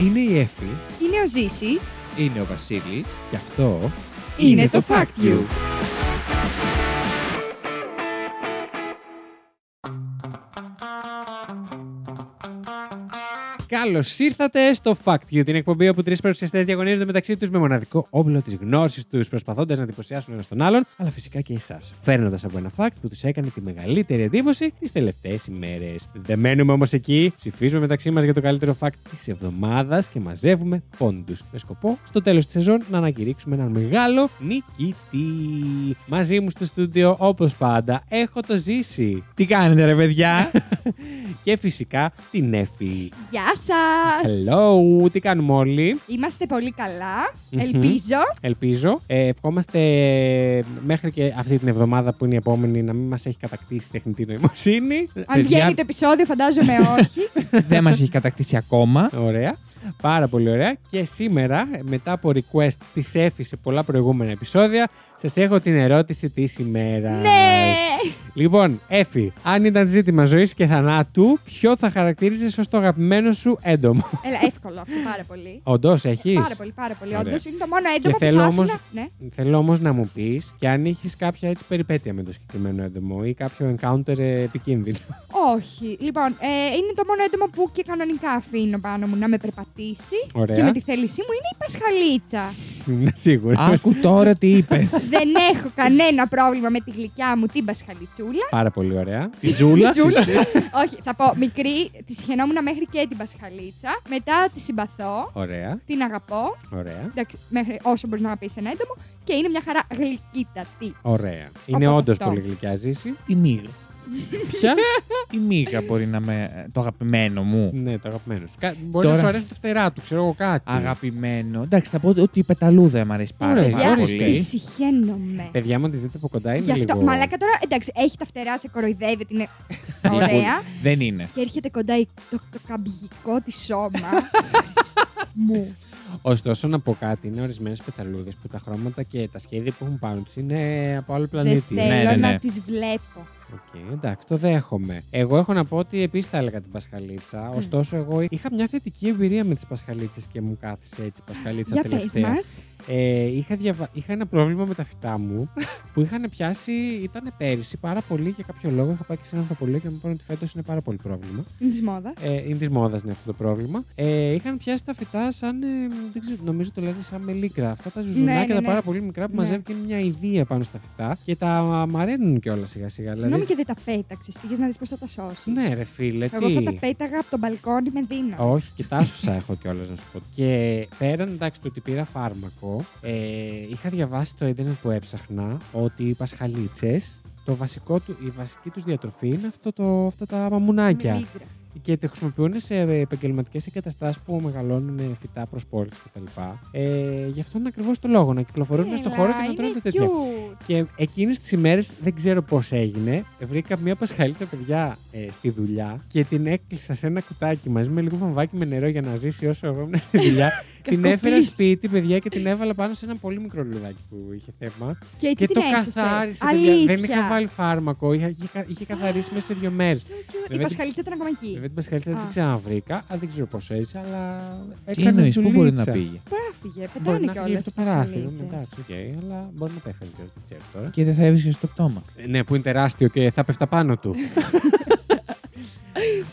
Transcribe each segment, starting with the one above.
Είναι η Εφη, Είναι ο Ζήσης. είναι ο Βασίλης και αυτό Είναι το Fact You. Καλώς ήρθατε στο Fact You, την εκπομπή όπου τρεις παρουσιαστές διαγωνίζονται μεταξύ τους με μοναδικό όπλο της γνώσης τους, προσπαθώντας να εντυπωσιάσουν ένας τον άλλον, αλλά φυσικά και εσάς, φέρνοντας από ένα fact που τους έκανε τη μεγαλύτερη εντύπωση τις τελευταίες ημέρες. Δεν μένουμε όμως εκεί, ψηφίζουμε μεταξύ μας για το καλύτερο fact της εβδομάδας και μαζεύουμε πόντους. Με σκοπό στο τέλος της σεζόν να ανακηρύξουμε έναν μεγάλο νικητή. Μαζί μου στο στούντιο, όπως πάντα, έχω το ζήσει. Τι κάνετε, ρε παιδιά; και φυσικά την Εφη. Γεια σας. Hello, τι κάνουμε όλοι; Είμαστε πολύ καλά. Μμμ. Ελπίζω. Ελπίζω. Ε, ευχόμαστε ε, μέχρι και αυτή την εβδομάδα που είναι η επόμενη να μην μας έχει κατακτήσει η τεχνητή νοημοσύνη. Αν Παιδιά- βγαίνει το επεισόδιο, φαντάζομαι όχι. Δεν μας έχει κατακτήσει ακόμα. Ωραία. Πάρα πολύ ωραία. Και σήμερα, μετά από request τη Εφη σε πολλά προηγούμενα επεισόδια, σας έχω την ερώτηση της ημέρας. ναι! Λοιπόν, Εφη, αν ήταν ζήτημα ζωής και θανάτου, ποιο θα χαρακτήριζες ως το αγαπημένο σου έντομο. Έλα, εύκολο αυτό πάρα πολύ. Όντως, έχεις; Πάρα πολύ, πάρα πολύ. Ωραία. Όντως είναι το μόνο έντομο που θέλω θα όμως- άφηνα- Ναι. Θέλω όμως να μου πεις και αν έχει κάποια έτσι περιπέτεια με το συγκεκριμένο έντομο ή κάποιο encounter ε, επικίνδυνο. Όχι. Λοιπόν, ε, είναι το μόνο έντομο που και κανονικά αφήνω πάνω μου να με περπατήσει. Ωραία. Και με τη θέλησή μου είναι η πασχαλίτσα. Είμαι σίγουρη. Άκου τώρα τι είπε. Δεν έχω κανένα πρόβλημα με τη γλυκιά μου την πασχαλιτσούλα. Πάρα πολύ ωραία. Την Τζούλα; Τζούλα. Όχι, θα πω μικρή, τη συχαινόμουν μέχρι και την πασχαλίτσα. Μετά τη συμπαθώ, Ωραία. την αγαπώ. Ωραία. Εντάξει, μέχρι όσο μπορείς να αγαπήσεις ένα έντομο. Και είναι μια χαρά γλυκύτατη. Ωραία. Είναι Οπότε όντως αυτό. πολύ γλυκιά ζήση. Η μίγα. Ποια; Η μίγα μπορεί να με. το αγαπημένο μου. ναι, το αγαπημένο σου. Κα- Μπορεί να Τώρα- σου αρέσουν τα φτερά του, ξέρω εγώ κάτι. Αγαπημένο. Εντάξει, θα πω ότι η πεταλούδα μου αρέσει πάρα, Ωραία, πάρα Για ορίστε. τη πολύ. συχαίνομαι. Παιδιά μου, τη δείτε από κοντά είναι Γι' αυτό, λίγο. μαλάκα τώρα, εντάξει, έχει τα φτερά, σε κοροϊδεύει ότι είναι ωραία. Δεν είναι. και έρχεται κοντά η- το, το καμπιακό της σώμα. μου. Ωστόσο, να πω κάτι, είναι ορισμένες πεταλούδες που τα χρώματα και τα σχέδια που έχουν πάνω τους είναι από άλλο πλανήτη. Δεν θέλω Ναι, ναι, ναι. να τις βλέπω. Οκ, εντάξει, το δέχομαι. Εγώ έχω να πω ότι επίσης θα έλεγα την Πασχαλίτσα. Ωστόσο, εγώ είχα μια θετική εμπειρία με τις Πασχαλίτσες και μου κάθισε έτσι η Πασχαλίτσα Για πες τελευταία. μας. Ε, είχα, διαβα... είχα ένα πρόβλημα με τα φυτά μου που είχαν πιάσει, ήταν πέρυσι πάρα πολύ για κάποιο λόγο. Είχα πάει και σε ένα ανθρωπολόγο και μου είπαν ότι φέτος είναι πάρα πολύ πρόβλημα. Είναι της μόδας. Ε, είναι της μόδας είναι αυτό το πρόβλημα. Ε, είχαν πιάσει τα φυτά σαν. Ε, δεν ξέρω, νομίζω το λένε σαν μελίκρα. Αυτά τα ζουζουνάκια Ναι, ναι, τα ναι. πάρα πολύ μικρά που Ναι. μαζεύουν και είναι μια ιδέα πάνω στα φυτά και τα μαραίνουν κιόλας σιγά σιγά. Συγγνώμη και δεν τα πέταξες. Πήγες να δεις πώς θα τα σώσεις. Ναι, ρε φίλε, Εγώ τι; θα τα πέταγα από τον μπαλκόνι με δίνω. Όχι, κοιτάσουσα έχω κιόλας να σου πω. Και πέραν εντάξει το ότι πήρα φάρμακο, ε, είχα διαβάσει το ίντερνετ που έψαχνα ότι οι πασχαλίτσε, το βασικό του, η βασική τους διατροφή είναι αυτό το, αυτά τα μαμουνάκια. Μελίγρα. Και τα χρησιμοποιούν σε επαγγελματικές εγκαταστάσεις που μεγαλώνουν φυτά προ πόλει κτλ. Ε, γι' αυτό είναι ακριβώς το λόγο, να κυκλοφορούν στο χώρο και να Έλα, τρώνε είναι τέτοια. cute. Και εκείνες τις ημέρες δεν ξέρω πώς έγινε. Βρήκα μια πασχαλίτσα παιδιά ε, στη δουλειά και την έκλεισα σε ένα κουτάκι μαζί με λίγο βαμβάκι με νερό για να ζήσει όσο εγώ ήμουν στη δουλειά. την έφερα Κακοποίηση. σπίτι, παιδιά, και την έβαλα πάνω σε ένα πολύ μικρό λουδάκι που είχε θέμα. Και έτσι και την το έσωσες. καθάρισε, παιδιά. Αλήθεια. Δεν είχα βάλει φάρμακο. Είχε, είχε, είχε καθαρίσει μέσα σε δύο μέρες. So cute. Η Βέβαια, Πασχαλίτσα ήταν ακόμα εκεί. Βέβαια την πασχαλίτσα δεν Α. την ξαναβρήκα. Α, δεν ξέρω πώς έτσι, αλλά. Τι έκανε εννοείς, πού μπορεί να δουλίτσα. πήγε; Πού έφυγε, Μπορεί πετάνε να φύγει κιόλας από τι το παράθυρο. πασχαλίτσες. Εντάξει, οκ, αλλά μπορεί να πέθανε και δεν ξέρω τώρα. Και δεν θα έβρισκες στο πτώμα. Ε, Ναι, που είναι τεράστιο και θα έπεφτα πάνω του.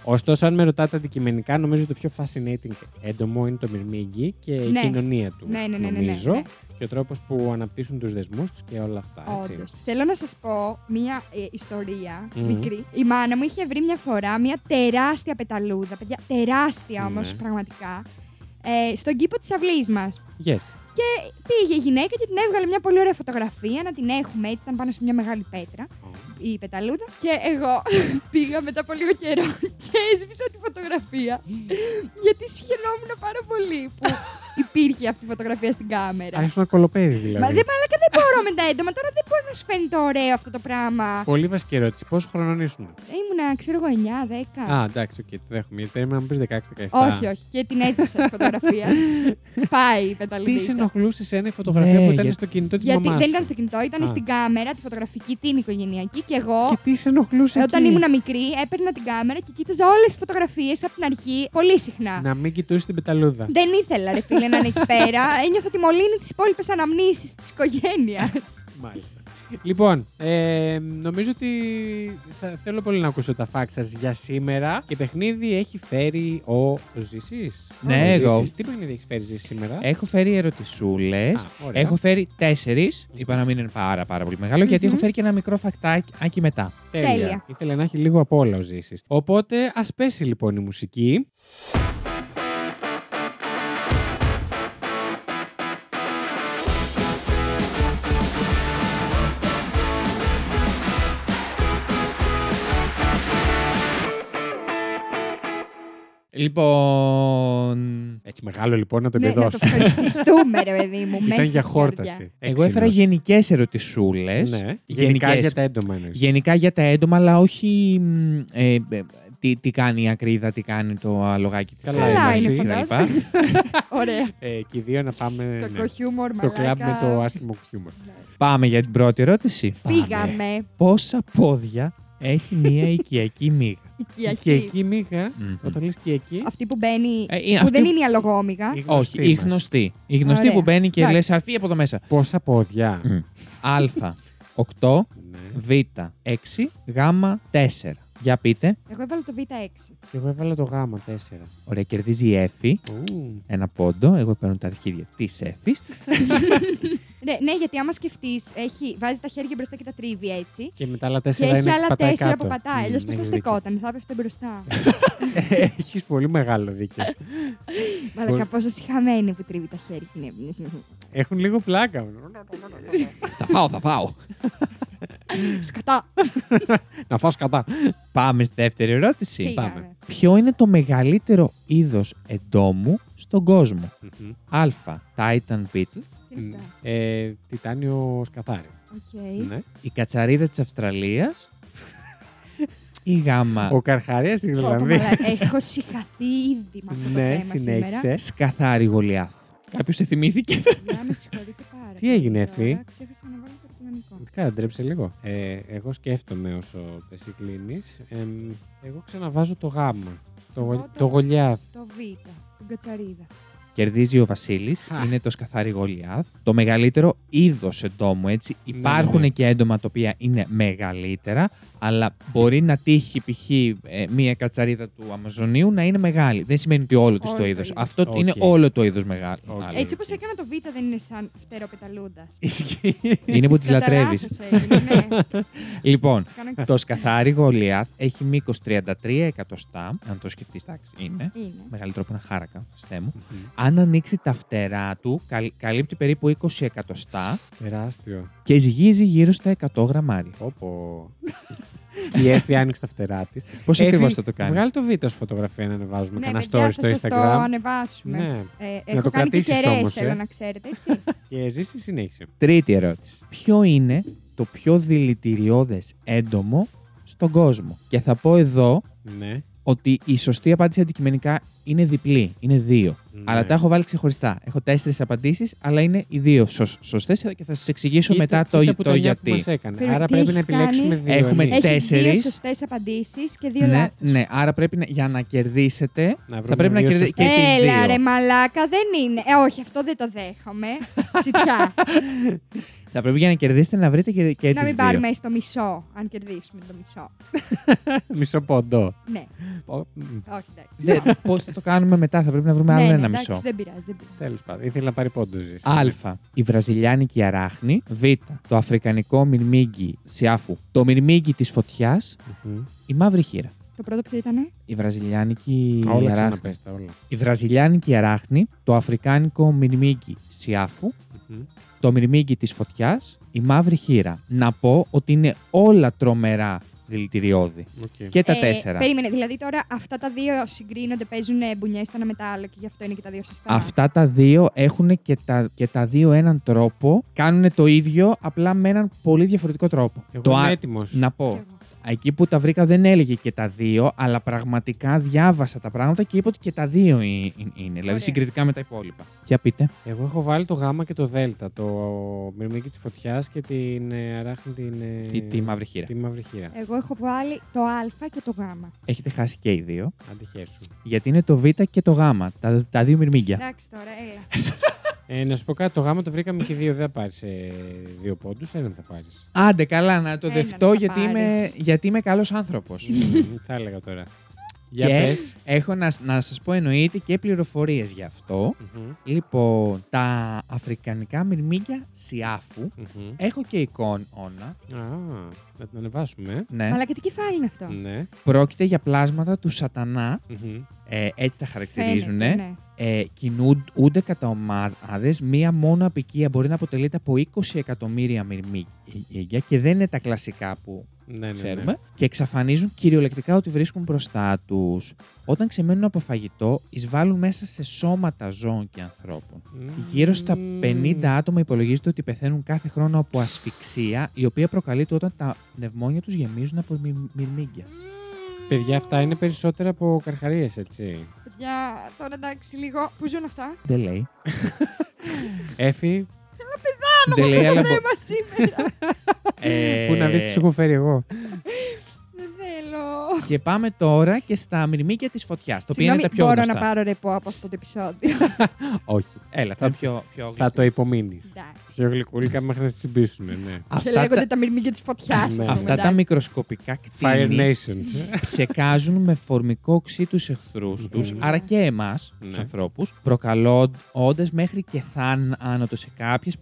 Ωστόσο, αν με ρωτάτε αντικειμενικά, νομίζω ότι το πιο fascinating έντομο είναι το μυρμήγκι και η Ναι. κοινωνία τους. Ναι, ναι, ναι, ναι, ναι, νομίζω. ναι. Και ο τρόπος που αναπτύσσουν τους δεσμούς τους και όλα αυτά. Έτσι. Όντως. Θέλω να σας πω μία ε, ιστορία Μμμ. μικρή. Η μάνα μου είχε βρει μια φορά μια τεράστια πεταλούδα, παιδιά, τεράστια όμως Ναι. πραγματικά, ε, στον κήπο της αυλής μας. Yes. Και πήγε η γυναίκα και την έβγαλε μια πολύ ωραία φωτογραφία να την έχουμε έτσι, ήταν πάνω σε μια μεγάλη πέτρα η πεταλούδα. Και εγώ πήγα μετά από λίγο καιρό και έσβησα τη φωτογραφία. γιατί συγχαινόμουν πάρα πολύ που υπήρχε αυτή η φωτογραφία στην κάμερα. Α, ήσουν ένα κωλοπαίδι δηλαδή. Μα δεν μαλάκα δεν μπορώ με τα έντομα. Τώρα δεν μπορεί να σου φαίνεται ωραίο αυτό το πράγμα. Πολύ βασική ερώτηση. Πόσο χρονών ήσουν; Ήμουνα, ξέρω εγώ, 9-10. Α, εντάξει, οκ, το δέχομαι. Γιατί περίμενα να μου πεις 16-17. όχι, όχι. Και την έσβησα τη φωτογραφία. Πάει η Τι πεταλουδίτσα. σε ενοχλούσε σε ένα η φωτογραφία Ναι, που ήταν γιατί- στο κινητό της Γιατί μαμάς. δεν ήταν στο κινητό, ήταν Α. στην κάμερα, τη φωτογραφική, την οικογενειακή και εγώ. Και τι σε ενοχλούσε. ε, Όταν εκεί; ήμουν μικρή, έπαιρνα την κάμερα και κοίταζα όλες τις φωτογραφίες από την αρχή πολύ συχνά. Να μην κοιτούσες την πεταλούδα. Δεν ήθελα, ρε φίλε, να είναι εκεί πέρα. Ένιωθα ότι μολύνει τι υπόλοιπε αναμνήσεις της οικογένειας. Μάλιστα. Λοιπόν, ε, νομίζω ότι θα, θέλω πολύ να ακούσω τα facts σας για σήμερα. Και παιχνίδι έχει φέρει ο Ζήσης. Ναι, Ο εγώ. Ζήσης. Τι παιχνίδι έχει φέρει Ζήση σήμερα; Έχω φέρει ερωτησούλες. Α, ωραία. Έχω φέρει τέσσερις. Είπα να μην είναι πάρα, πάρα πολύ μεγάλο, γιατί Μμμ. έχω φέρει και ένα μικρό φακτάκι μετά. Τέλεια. Τέλεια. Ήθελε να έχει λίγο απ' όλα ο Ζήσης. Οπότε ας πέσει λοιπόν η μουσική. Λοιπόν. Έτσι μεγάλο λοιπόν να το ναι, να το επιδώσω. ευχαριστούμε, ρε παιδί μου. μέσα Ήταν για στην χόρταση. καρδιά. Εγώ έφερα γενικές ερωτησούλες. Ναι, γενικά για τα έντομα εννοείς. Γενικά για τα έντομα, αλλά όχι. μ, ε, ε, τι, τι κάνει η ακρίδα, τι κάνει το αλογάκι της Καλά είναι, φαντάζομαι. Ωραία. Ε, και οι δύο να πάμε Κακό ναι, χιούμορ, στο κλαμπ μαλάκα. με το άσχημο χιούμορ. Ναι. Πάμε για την πρώτη ερώτηση. Φύγαμε. Πόσα πόδια έχει μία οικιακή μύγα. Οικιακή. Και εκεί μίγα, Μμμ. όταν λες και εκεί, Αυτή που μπαίνει. Ε, είναι που αυτή δεν που- είναι η αλογόμηγα. η Όχι, γνωστή η μας. γνωστή. Η γνωστή Ωραία. που μπαίνει και Εντάξει. λες αρφή από εδώ μέσα. Πόσα πόδια. Α, 8, Ναι. Β, 6, Γ, 4. Για πείτε. Εγώ έβαλα το Β6. Και εγώ έβαλα το γάμα 4. Ωραία, κερδίζει η Εφη. Ένα πόντο. Εγώ παίρνω τα αρχίδια της Εφης. Ναι, ναι, γιατί άμα σκεφτείς, βάζει τα χέρια μπροστά και τα τρίβει έτσι. Και μετά άλλα Και τέσσερα έχει είναι άλλα πατάει τέσσερα κάτω. που πατάει. Μμ, Αλλιώς πώς θα έχεις δίκιο. στεκόταν, θα έπεφτε μπροστά. Έχεις πολύ μεγάλο δίκιο. Μαλακα πόσο συχαμένη που τρίβει τα χέρια. Ναι. Έχουν λίγο πλάκα. θα φάω, θα φάω. Σκατά. Να φάω κατά. Πάμε στη δεύτερη ερώτηση. Φύγαμε. Ποιο είναι το μεγαλύτερο είδος εντόμου στον κόσμο; Μμμ. Α. Titan Beetles. Τι είναι αυτά. Ε, Τιτάνιο σκαθάρι. Οκ. Ναι. Η κατσαρίδα της Αυστραλίας. Η Γ. Ο Καρχαρίας της Πω, πω, Γροιλανδίας. μαλάκα, Έχω συχαθεί ήδη με αυτό το Ναι, θέμα σήμερα. συνέχισε. Σκαθάρι Γολιάθ. Κάποιος σε θυμήθηκε; Να με συγχωρείτε πάρα Τι πολύ έγινε, τώρα. Εφη; Ξέχασα να βάλω το κοινωνικό. Κάν' αντρέψε λίγο. Ε, εγώ σκέφτομαι όσο εσύ κλείνεις. Εμ, εγώ ξαναβάζω το γάμα. Το, Εγώ γο- το- το γολιά. Το Β. Την κατσαρίδα. Κερδίζει ο Βασίλης. Α. Είναι το σκαθάρι Γολιάθ. Το μεγαλύτερο είδος εντόμου, έτσι. Ναι, Υπάρχουν ναι. και έντομα τα οποία είναι μεγαλύτερα, αλλά μπορεί να τύχει π.χ. ε, μία κατσαρίδα του Αμαζονίου να είναι μεγάλη. Δεν σημαίνει ότι όλο της Όλο το το είδο. είδος. Αυτό Οκ. είναι όλο το είδος μεγάλο. Οκ. Άλλο. Έτσι όπω έκανα το Β δεν είναι σαν φτεροπεταλούντας. Ε, Είναι που τι Κατά λατρεύεις. λάθος έγινε, ναι. Λοιπόν, Τις κάνω- το σκαθάρι Γολιάθ έχει μήκος 33 εκατοστά. Αν το σκεφτείς, εντάξει, είναι. Είναι. Μεγαλύτερο από ένα χάρακα, στέ μου. Μμμ. Αν ανοίξει τα φτερά του, καλ- καλύπτει περίπου 20 εκατοστά Τεράστιο. και ζυγίζει γύρω στα 100 γραμμάρια. Όπω. Η Εφη άνοιξε τα φτερά της. Πώς ακριβώς θα το κάνεις; Βγάλει το βίντεο σου φωτογραφία να ανεβάζουμε. Ναι, Κανένα παιδιά, story θα στο σας το Instagram. ανεβάσουμε. Ναι. Ε, έχω το κάνει και κρατήσεις κεραίες, όμως, θέλω ε. να ξέρετε, έτσι. Και ζήσει συνέχισε. Τρίτη ερώτηση. Ποιο είναι το πιο δηλητηριώδες έντομο στον κόσμο; Και θα πω εδώ Ναι. Ότι η σωστή απάντηση αντικειμενικά είναι διπλή. Είναι δύο. Ναι. Αλλά τα έχω βάλει ξεχωριστά. Έχω τέσσερις απαντήσεις, αλλά είναι οι δύο σωστές και θα σας εξηγήσω Κοίτα- μετά κοίτα το, που το τα νιά που γιατί. μας έκανε. Περίμενε, Άρα τι πρέπει να έχεις επιλέξουμε κάνει; δύο. Έχουμε εμείς. Έχεις δύο Τέσσερις. σωστές απαντήσεις και δύο Ναι, λάθος. ναι, άρα πρέπει να, για να κερδίσετε Να θα βρούμε πρέπει να δύο κερδίσετε και σωστές. τις Έλα δύο. ρε μαλάκα, δεν είναι. Ε, όχι, αυτό δεν το δέχομαι. Τσιτιά. Θα πρέπει για να κερδίσετε να βρείτε και, και να τις μην δύο. πάρουμε στο μισό, αν κερδίσουμε το μισό. Μισό πόντο. Ναι, Ω, μ, όχι εντάξει. Δεν, πώς θα το κάνουμε μετά, θα πρέπει να βρούμε άλλο ναι, ναι, ένα εντάξει, μισό. δεν πειράζει, δεν πειράζει. Τέλος πάντων. Ήθελα να πάρει πόντο ζήσει. Α. Η βραζιλιάνικη αράχνη. Β. Το αφρικανικό μυρμήγκι σιάφου. Το μυρμήγκι της φωτιάς. Μμμ. Η μαύρη χείρα. Το πρώτο ποιο ήτανε; Η βραζιλιάνικη Όλα αράχνη. ξαναπες τα όλα. Η βραζιλιάνικη αράχνη. Το αφρικάνικο μυρμήγκι σιάφου. Μμμ. Το μυρμήγκι της φωτιάς. Η μαύρη χήρα. Να πω ότι είναι όλα τρομερά δηλητηριώδη. Οκ. Και τα Ε, τέσσερα. Περίμενε, δηλαδή τώρα αυτά τα δύο συγκρίνονται, παίζουν μπουνιές το ένα με το άλλο και γι' αυτό είναι και τα δύο σωστά. Αυτά τα δύο έχουν και τα, και τα δύο έναν τρόπο. Κάνουν το ίδιο, απλά με έναν πολύ διαφορετικό τρόπο. Εγώ το είμαι α- έτοιμος. Να Κι πω. Εγώ. εκεί που τα βρήκα δεν έλεγε και τα δύο, αλλά πραγματικά διάβασα τα πράγματα και είπε ότι και τα δύο ε- ε- είναι. Δηλαδή Ωραία. συγκριτικά με τα υπόλοιπα. Για πείτε. Εγώ έχω βάλει το γάμα και το δέλτα. Το μυρμήγκι της φωτιάς και την ε, αράχνη την. ε, Τη, τη μαύρη χείρα. Τη μαύρη χείρα. Εγώ έχω βάλει το Α και το Γ. Έχετε χάσει και οι δύο. Αντιχέσου. Γιατί είναι το Β και το Γ. Τα, τα δύο μυρμήγκια. Εντάξει τώρα, έλα. Ε, να σου πω κάτι, το γάμα το βρήκαμε και δύο. Δεν θα πάρεις ε, δύο πόντους, έναν θα πάρεις. Άντε, καλά, να το Έναν δεχτώ θα γιατί είμαι, πάρεις. γιατί είμαι καλός άνθρωπος. θα έλεγα τώρα. Για και πες. έχω να, να σας πω εννοείται και πληροφορίες γι' αυτό. Μμμ, Λοιπόν, τα αφρικανικά μυρμήγκια σιάφου μμμ. έχω και εικόνα. Α, να την ανεβάσουμε. ε. Ναι. Μαλάκα τι κεφάλι είναι αυτό. Ναι. Πρόκειται για πλάσματα του σατανά. Μμμ. Ε, έτσι τα χαρακτηρίζουν. Φαίνεται, ναι. Ε, κινούνται κατά ομάδε. Μία μόνο απικία μπορεί να αποτελείται από 20 εκατομμύρια μυρμήγκια και δεν είναι τα κλασικά που Ναι, ναι, ξέρουμε. ναι. Και εξαφανίζουν κυριολεκτικά ότι βρίσκουν μπροστά τους. Όταν ξεμένουν από φαγητό, εισβάλλουν μέσα σε σώματα ζώων και ανθρώπων. Γύρω στα 50 άτομα υπολογίζεται ότι πεθαίνουν κάθε χρόνο από ασφυξία, η οποία προκαλείται όταν τα πνευμόνια τους γεμίζουν από μυ- μυρμήγκια. Παιδιά, αυτά είναι περισσότερα από καρχαρίες, έτσι. Παιδιά, τώρα εντάξει λίγο. Πού ζουν αυτά; Δεν λέει. Έφη, Δεν λέει, αλλά. μπο- Θέμα σήμερα. Ε, πού να δεις τι σου έχω φέρει εγώ. Δεν θέλω. Και πάμε τώρα και στα μυρμήγκια της φωτιάς. Το οποίο είναι Συγγνώμη, τα πιο μπορώ γνωστά. να πάρω ρεπό από αυτό το επεισόδιο. Όχι. Έλα, τα πιο, πιο Θα το υπομείνεις. Εντάξει. Πιο γλυκούλικα μέχρι να τις τσιμπήσουν, ναι. Και Αυτά, λέγονται τα, τα μυρμήγκια της φωτιάς. Ναι. αυτά τα μικροσκοπικά Fire κτίνη Nation. ψεκάζουν με φορμικό οξύ τους εχθρούς τους, Μμμ. άρα και εμάς, τους Ναι. ανθρώπους, προκαλώντας μέχρι και θάνατο σε κάποιες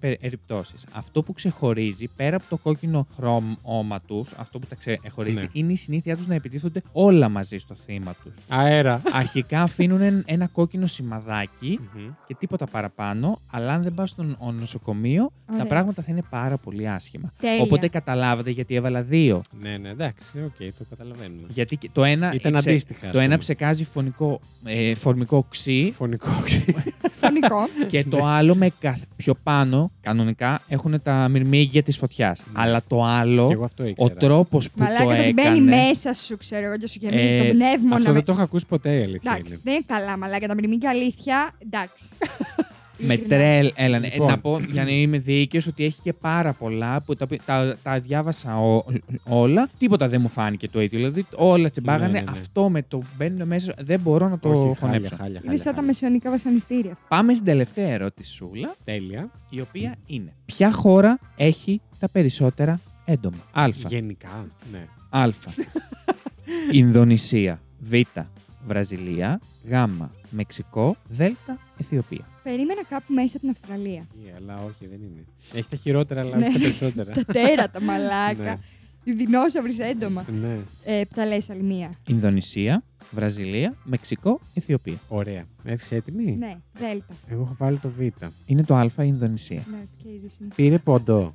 περιπτώσεις. Αυτό που ξεχωρίζει, πέρα από το κόκκινο χρώμα τους, αυτό που τα ξεχωρίζει, Ναι. είναι η συνήθειά τους να επιτίθονται όλα μαζί στο θύμα τους. Αέρα. Αρχικά αφήνουν ένα κόκκινο σημαδάκι Μμμ. και τίποτα παραπάνω, αλλά αν δεν πας στο νο- νοσοκομείο, τα Ωραία. πράγματα θα είναι πάρα πολύ άσχημα. Τέλεια. Οπότε καταλάβατε γιατί έβαλα δύο. Ναι, ναι, εντάξει, οκ, το καταλαβαίνουμε. Γιατί και το ένα, Ήταν ξε- αντίστοιχα. ας το ένα πούμε. ψεκάζει φωνικό, ε, φορμικό οξύ Φωνικό. Φωνικό. και το άλλο με καθ- πιο πάνω, κανονικά, έχουν τα μυρμήγκια της φωτιάς. Ναι. Αλλά το Και άλλο, εγώ αυτό ο ήξερα. τρόπος που το Μαλάκα το ότι μπαίνει έκανε. μέσα σου, ξέρω εγώ, και σου γεμίζει Ε, το πνεύμονα. Αυτό με- δεν το έχω ακούσει ποτέ η αλήθεια. Εντάξει, είναι. δεν είναι καλά, μαλάκα. Τα μυρμήγκια αλήθεια. Εντάξει. Με Ειλικρινά. τρέλ, έλα, ναι. Λοιπόν. να πω για να είμαι δίκαιος ότι έχει και πάρα πολλά που τα, οποία- τα, τα διάβασα ό- όλα. Τίποτα δεν μου φάνηκε το ίδιο. Δηλαδή όλα τσεμπάγανε. Ναι, ναι, ναι. Αυτό με το μπαίνουν μέσα δεν μπορώ να το Όχι, χάλια, χωνέψω. χάλια, Είναι χάλια, σαν τα χάλια. μεσαιωνικά βασανιστήρια. Πάμε στην τελευταία ερωτησούλα, Τέλεια. η οποία είναι Ποια χώρα έχει τα περισσότερα έντομα; Α. Γενικά. Ναι. Α. Ινδονησία. Β. Βραζιλία. Γ. Μεξικό. Δ. Αιθιοπία. Περίμενα κάπου μέσα την Αυστραλία. Ε, αλλά όχι, δεν είναι. Έχει τα χειρότερα, αλλά Ναι. όχι τα περισσότερα. Τα τέρατα, μαλάκα. Ναι. Οι δεινόσαυροι έντομα. ναι. Ε, τα λες άλλη μία. Ινδονησία. Βραζιλία. Μεξικό. Αιθιοπία. Ωραία. Έφυγε έτοιμη; Ναι, δέλτα. Εγώ έχω βάλει το Β. Είναι το Α η Ινδονησία; Ναι, και η ζήση. Πήρε πόντο.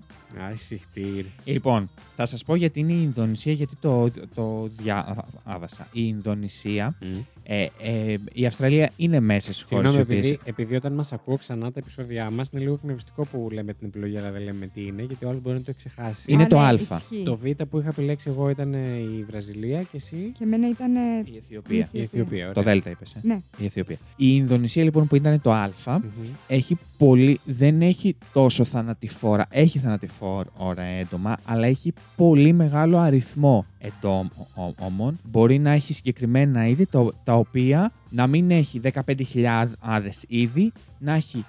Άι, συχτήρ. Λοιπόν, θα σας πω γιατί είναι η Ινδονησία, γιατί το, το διάβασα. Η Ινδονησία, ε, ε, η Αυστραλία είναι μέσα στις χώρες Συγγνώμη, οι οποίες... επειδή, επειδή όταν μας ακούω ξανά τα επεισόδια μας είναι λίγο εκνευριστικό που λέμε την επιλογή, αλλά δεν λέμε τι είναι, γιατί ο άλλος μπορεί να το εξεχάσει. Είναι Α, το ναι, Α. ισχύει. Το Β που είχα επιλέξει εγώ ήταν ε, η Βραζιλία και εσύ; Και εμένα ήταν. ε, Η Αιθιοπία. Η Αιθιοπία. Το Ωραία. Δέλτα είπες, ε. Ναι. Η Αιθιοπία. Η Ινδονησία λοιπόν που ήταν το Α, Μμμ. έχει πολύ, δεν έχει τόσο θανατηφόρα, έχει θανατηφόρα έντομα, αλλά έχει πολύ μεγάλο αριθμό εντόμων. Μπορεί να έχει συγκεκριμένα είδη, το- τα οποία να μην έχει 15.000 είδη, να έχει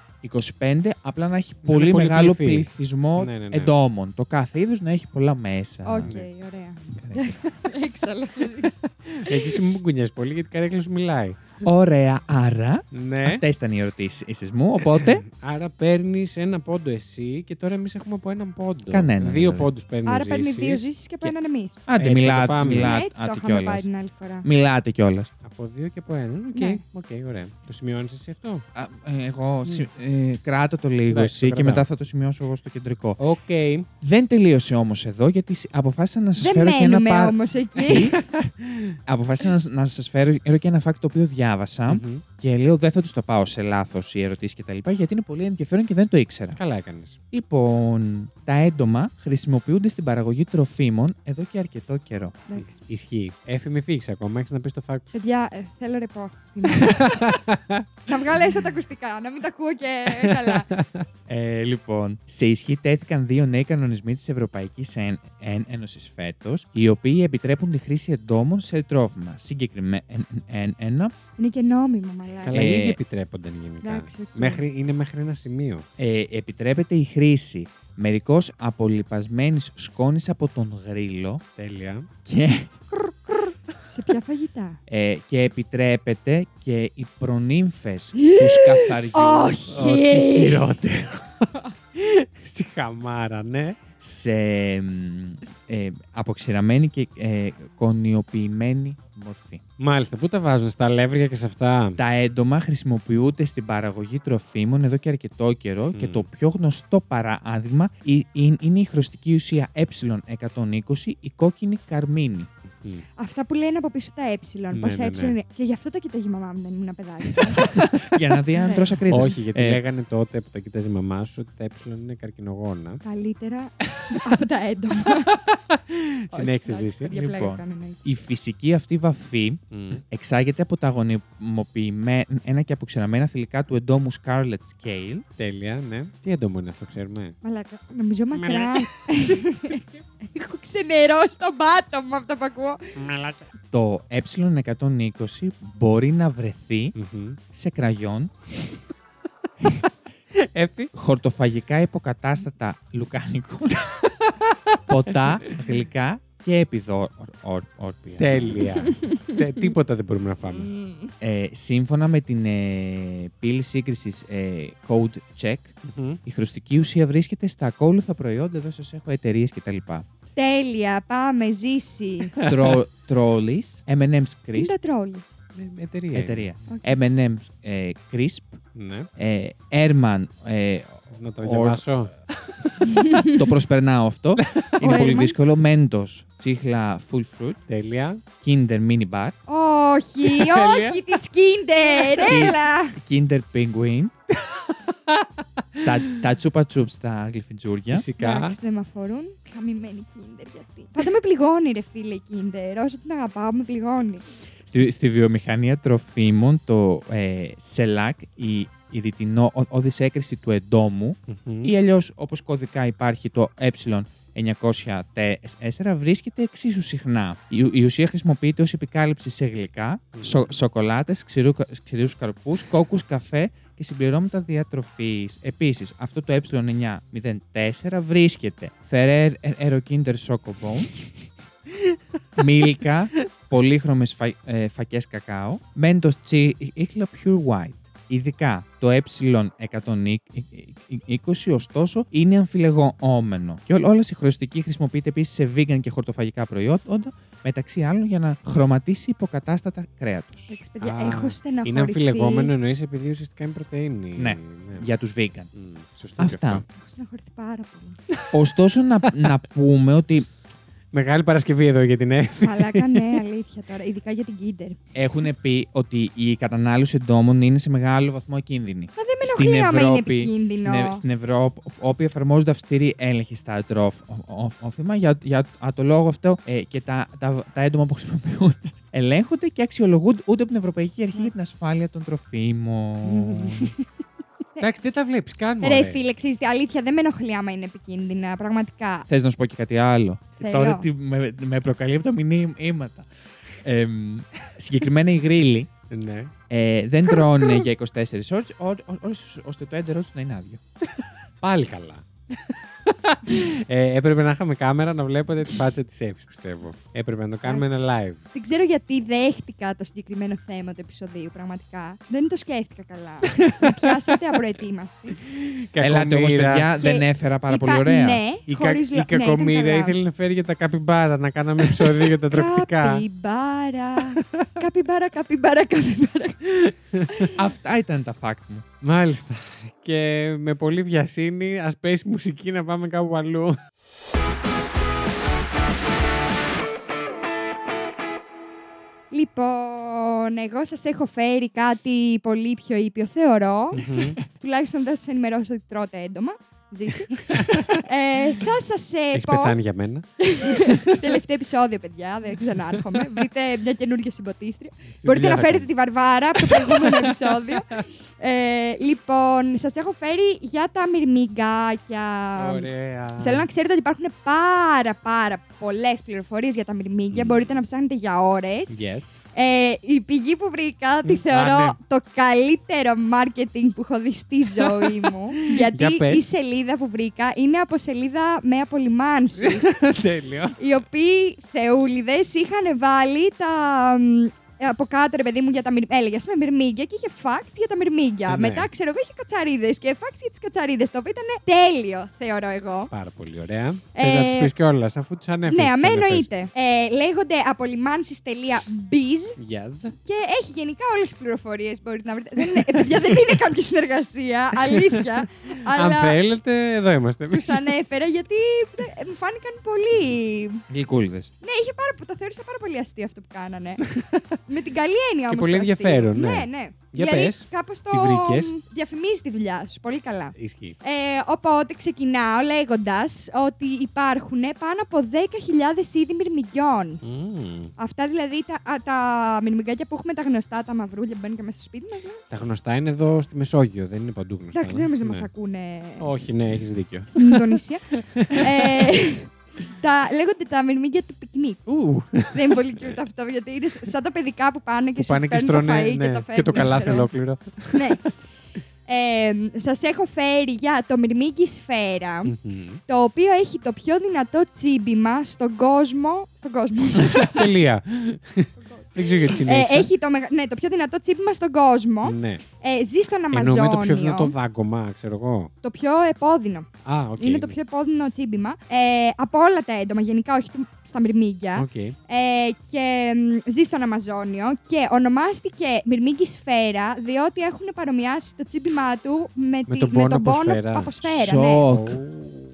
25, απλά να έχει Να πολύ είναι μεγάλο πολυπληθή. πληθυσμό Ναι, ναι, ναι. εντόμων. Το κάθε είδος να έχει πολλά μέσα. Οκ, ναι. ωραία. Ε, Έξαλλο. Εσύ μου κουνιάς πολύ γιατί η καρέκλα σου μιλάει. Ωραία, άρα Ναι. αυτές ήταν οι ερωτήσεις μου. Οπότε Άρα παίρνεις ένα πόντο εσύ και τώρα εμείς έχουμε από έναν πόντο. Κανέναν, Δύο δηλαδή. πόντους παίρνει Άρα ο παίρνει Ζήσης. δύο Ζήσης και από Και- έναν εμείς. άντε, Έτσι θα το μιλάτε, πάμε. μιλάτε, Έτσι το άντε είχαμε πάει κιόλας. την άλλη φορά. Μιλάτε κιόλας. Από δύο και από έναν. Οκ, Ναι. οκ, ωραία. Το σημειώνεις εσύ αυτό; εγώ συ- ε, κράτω το λίγο Εντάξει, εσύ το και κρατάω. μετά θα το σημειώσω εγώ στο κεντρικό. Οκ. Δεν τελείωσε όμως εδώ γιατί σ- αποφάσισα να σας Δεν φέρω και ένα μένουμε πάρα. όμως εκεί. αποφάσισα να, να σας φέρω και ένα fact το οποίο διάβασα Μμμ. και λέω δεν θα τους το πάω σε λάθος οι ερωτήσεις κτλ. Γιατί είναι πολύ ενδιαφέρον και δεν το ήξερα. Καλά έκανες. Λοιπόν, τα έντομα χρησιμοποιούνται στην παραγωγή τροφίμων εδώ και αρκετό καιρό. Εντάξει. Ισχύει. Έφη, μη φύγει ακόμα. Έχεις να πεις το fact σου. Παιδιά, ε, θέλω ρεπό αυτή τη στιγμή. να βγάλω έστω τα ακουστικά, να μην τα ακούω και καλά. Ε, λοιπόν, σε ισχύ τέθηκαν δύο νέοι κανονισμοί της Ευρωπαϊκής Ένωσης φέτος, οι οποίοι επιτρέπουν τη χρήση εντόμων σε τρόφιμα. Συγκεκριμένα, Είναι και νόμιμο, μαλάκα. Καλά, Ε, ήδη επιτρέπονταν γενικά. εντάξει, οκ. Μέχρι, είναι μέχρι ένα σημείο. ε, επιτρέπεται η χρήση μερικώς απολιπασμένης σκόνης από τον γρύλο Τέλεια. και, Σε ποια φαγητά; ε, και επιτρέπεται και οι προνύμφες του σκαθαριού Όχι. Ό,τι χειρότερο. Στη χαμάρα, ναι. Σε μ, ε, αποξηραμένη και ε, κονιοποιημένη μορφή. Μάλιστα, πού τα βάζουν, στα αλεύρια και σε αυτά; Τα έντομα χρησιμοποιούνται στην παραγωγή τροφίμων εδώ και αρκετό καιρό και Μμ. το πιο γνωστό παράδειγμα ε- ε- είναι η χρωστική ουσία ε120, η κόκκινη καρμίνη. Μμ. Αυτά που λένε από πίσω τα ε. Ναι, Πόσα ναι, ε ναι. είναι. Και γι' αυτό τα κοιτάγει η μαμά μου, δεν ήμουν παιδάκι. για να δει αν Ναι. τρως ακρίδες. Όχι, γιατί Ε, λέγανε τότε που τα κοίταζε η μαμά σου ότι τα ε είναι καρκινογόνα. Καλύτερα από τα έντομα. Συνέχισε Όχι, ζήσει. παιδιά, πλάκα Λοιπόν. κάνω, εννοείται. Η φυσική αυτή βαφή Μμ. εξάγεται από τα γονιμοποιημένα και αποξηραμένα θηλυκά του εντόμου Scarlet Scale. Τέλεια, ναι. Τι έντομο είναι αυτό, ξέρουμε. Μαλάκα, νομίζω μακρά. Μαλάκα. Έχω ξενερώσει τον πάτο μου αυτό που ακούω. Το ε120 μπορεί να βρεθεί Μμμ. σε κραγιόν, Έφη. χορτοφαγικά υποκατάστατα λουκάνικου, ποτά, γλυκά και επιδόρπια. Τέλεια. Τε- Τίποτα δεν μπορούμε να φάμε. Ε, σύμφωνα με την ε, πύλη σύγκρισης ε, Code Check, Μμμ. η χρωστική ουσία βρίσκεται στα ακόλουθα προϊόντα. Εδώ σας έχω εταιρείες κτλ. Τέλεια, πάμε, ζήσει. Trolleys, M&M's Τι είναι Crisp, τα τρόλες. Ε, Εταιρεία. εταιρεία. Οκ. M&M's ε, Crisp, Ναι. ε, Airman, ε, Να το Or- διαβάσω. το προσπερνάω αυτό. Είναι Ο πολύ Airman. δύσκολο. Mentos, τσίχλα Full Fruit, Τέλεια. Kinder Mini Bar, Όχι, όχι, τη Kinder, έλα. Kinder Penguin, τα, τα Chupa Chups στα γλυφιτζούρια. Φυσικά. Εντάξει, δεν με αφορούν. Χαμημένη Kinder, γιατί. Πάντα με πληγώνει, ρε φίλε, η Kinder. Όσο την αγαπάω, με πληγώνει. Στη, στη βιομηχανία τροφίμων, το ε, σελάκ, η, η ρητινόδης έκρηση του εντόμου Μμμ. ή αλλιώς όπως κωδικά υπάρχει το ε904 βρίσκεται εξίσου συχνά. Η, η ουσία χρησιμοποιείται ως επικάλυψη σε γλυκά, Μμμ. σο, σοκολάτες, ξηρού, ξηρούς καρπούς, κόκκους, καφέ και συμπληρώματα διατροφής. Επίσης, αυτό το ε904 βρίσκεται Ferrer Aero Kinder Choco Bones, Μίλκα, πολύχρωμες φα, ε, φακές κακάο, Mentos Chicla Pure White. Ειδικά το ε120 ωστόσο είναι αμφιλεγόμενο. Και ό, όλες οι χρωστικοί χρησιμοποιείται επίσης σε vegan και χορτοφαγικά προϊόντα, μεταξύ άλλων για να χρωματίσει υποκατάστατα κρέατος. Εντάξει, παιδιά, Α, έχω στεναχωρηθεί. Είναι αμφιλεγόμενο εννοείς επειδή ουσιαστικά είναι πρωτενη. Ναι. Για τους vegan. Μμ, Σωστό και Αυτά. αυτό. Έχω στεναχωρηθεί πάρα πολύ. Ωστόσο να, να πούμε ότι Μεγάλη Παρασκευή εδώ για την Ε. Μαλάκα, ναι, αλήθεια τώρα. Ειδικά για την Kinder. έχουν πει ότι η κατανάλωση εντόμων είναι σε μεγάλο βαθμό ακίνδυνη. Μα δεν με ενοχλεί άμα είναι επικίνδυνο. στην, Ευ- στην Ευρώπη, όπου εφαρμόζονται αυστηροί έλεγχοι στα τρόφιμα, για, για α, το λόγο αυτό ε, και τα, τα, τα έντομα που χρησιμοποιούνται ελέγχονται και αξιολογούνται ούτε από την Ευρωπαϊκή Αρχή για την ασφάλεια των τροφίμων. Εντάξει, δεν τα βλέπεις καν. Ρε φίλε, ξέρεις τι, αλήθεια δεν με ενοχλεί άμα είναι επικίνδυνα. Πραγματικά. Θες να σου πω και κάτι άλλο; Θέλω. Τώρα τι με, με προκαλεί από τα μηνύματα. Ε, συγκεκριμένα οι γρήλοι Ναι. ε, δεν τρώνε για 24 ώρες, ό- ό- ώστε- ώστε το έντερό τους να είναι άδειο. Πάλι καλά. Ε, έπρεπε να είχαμε κάμερα να βλέπετε τη φάτσα της Εύης, πιστεύω. Έπρεπε να το κάνουμε ένα live. Δεν ξέρω γιατί δέχτηκα το συγκεκριμένο θέμα του επεισοδίου, πραγματικά. Δεν το σκέφτηκα καλά. με πιάσατε απροετοίμαστη. Ελάτε όμως Κακομοίρα. παιδιά, Και δεν έφερα πάρα Είπα πολύ ωραία. Ναι, Η, κα... χωρίς η λο- ναι, ήταν κακομοίρα καλά. ήθελε να φέρει για τα καπιμπάρα, να κάναμε επεισόδιο για τα τροκτικά. Καπιμπάρα. καπιμπάρα, καπιμπάρα, καπιμπάρα. Αυτά ήταν τα fact μου. Μάλιστα. Και με πολύ βιασύνη, ας πέσει μουσική να πάμε κάπου αλλού. Λοιπόν, Λοιπόν, εγώ σας έχω φέρει κάτι πολύ πιο ήπιο, θεωρώ. Μμμ. Τουλάχιστον δεν σας ενημερώσω ότι τρώτε έντομα. Ζήσει. ε, θα σας Έχει πω. πεθάνει για μένα. Τελευταίο επεισόδιο, παιδιά. Δεν ξανάρχομαι. Βρείτε μια καινούργια συμποτίστρια. Μπορείτε να δουλειά θα φέρετε τη Βαρβάρα από το προηγούμενο επεισόδιο. Ε, λοιπόν, σας έχω φέρει για τα μυρμηγκάκια. Ωραία. Θέλω να ξέρετε ότι υπάρχουν πάρα πάρα πολλές πληροφορίες για τα μυρμήγκια. Μμμ. Μπορείτε να ψάχνετε για ώρες. Yes. Ε, η πηγή που βρήκα τη Μμ, θεωρώ α, ναι. το καλύτερο marketing που έχω δει στη ζωή μου. γιατί Για πες. η σελίδα που βρήκα είναι από σελίδα με απολυμάνσεις. Τέλειο. οι οποίοι θεούλιδες είχαν βάλει τα. Μ, Από κάτω, ρε παιδί μου, για τα μυρ... έλεγε, ας πούμε, μυρμήγκια και είχε facts για τα μυρμήγκια. Ε, ναι. Μετά, ξέρω εγώ, είχε κατσαρίδες και facts για τις κατσαρίδες. Το οποίο ήταν τέλειο, θεωρώ εγώ. Πάρα πολύ ωραία. Ε, Θες να τις πεις κιόλας, αφού του ανέφερες. Ναι, αμέ εννοείται. Ε, λέγονται απολυμάνσεις.biz Yes. και έχει γενικά όλες τις πληροφορίες που μπορείτε να βρείτε. δεν είναι, ε, παιδιά, δεν είναι κάποια συνεργασία, αλήθεια. Αν αλλά θέλετε, εδώ είμαστε εμείς. τους ανέφερα γιατί ε, μου φάνηκαν πολύ. Γλυκούλιδες. Ναι, είχε πάρα, το θεώρησα πάρα πολύ αστείο αυτό που κάνανε. Με την καλή έννοια Και όμως. πολύ ενδιαφέρον, ναι. Ναι, ναι. Για δηλαδή, πες, κάπως το τι βρήκες; μ, διαφημίζει τη δουλειά σου. Πολύ καλά. Ισχύει. Ε, οπότε ξεκινάω λέγοντας ότι υπάρχουν πάνω από 10.000 είδη μυρμηγκιών. Μμμ. Αυτά δηλαδή τα, α, τα μυρμηγκάκια που έχουμε τα γνωστά, τα μαυρούλια που μπαίνουν και μέσα στο σπίτι μας. Τα γνωστά είναι εδώ στη Μεσόγειο, δεν είναι παντού γνωστά. Εντάξει, δεν νομίζω να Ναι. μα ακούνε Όχι, ναι, έχεις δίκιο. στην Ινδονησία. ε, τα, λέγονται τα μυρμήγκια του πικνίκ. Ου, δεν είναι πολύ cute αυτό, γιατί είναι σαν τα παιδικά που πάνε και που σου πάνε και παίρνουν το στρώνε φαΐ ναι, και το φεύγουν. και το καλάθι ξέρω. ολόκληρο. ναι. Ε, σας έχω φέρει για το μυρμήγκι σφαίρα, Μμμ. το οποίο έχει το πιο δυνατό τσίμπημα στον κόσμο. Στον κόσμο. Τελεία. Δεν ξέρω γιατί ε, συνέχισα. έχει το, μεγα- ναι, το πιο δυνατό τσίμπημα στον κόσμο. Ναι. Ε, ζει στον Αμαζόνιο. Εννοούμε το πιο δυνατό δάγκωμα, ξέρω εγώ. Το πιο επώδυνο. Α, οκ. Είναι το πιο επώδυνο τσίμπημα. Ε, από όλα τα έντομα, γενικά, όχι του- στα μυρμήγκια. Οκ. Ε, και μ, ζει στον Αμαζόνιο και ονομάστηκε μυρμήγκι σφαίρα διότι έχουν παρομοιάσει το τσίμπημά του με, τη- τον πόνο από πόνο σφαίρα. από σφαίρα. Ναι, Σοκ.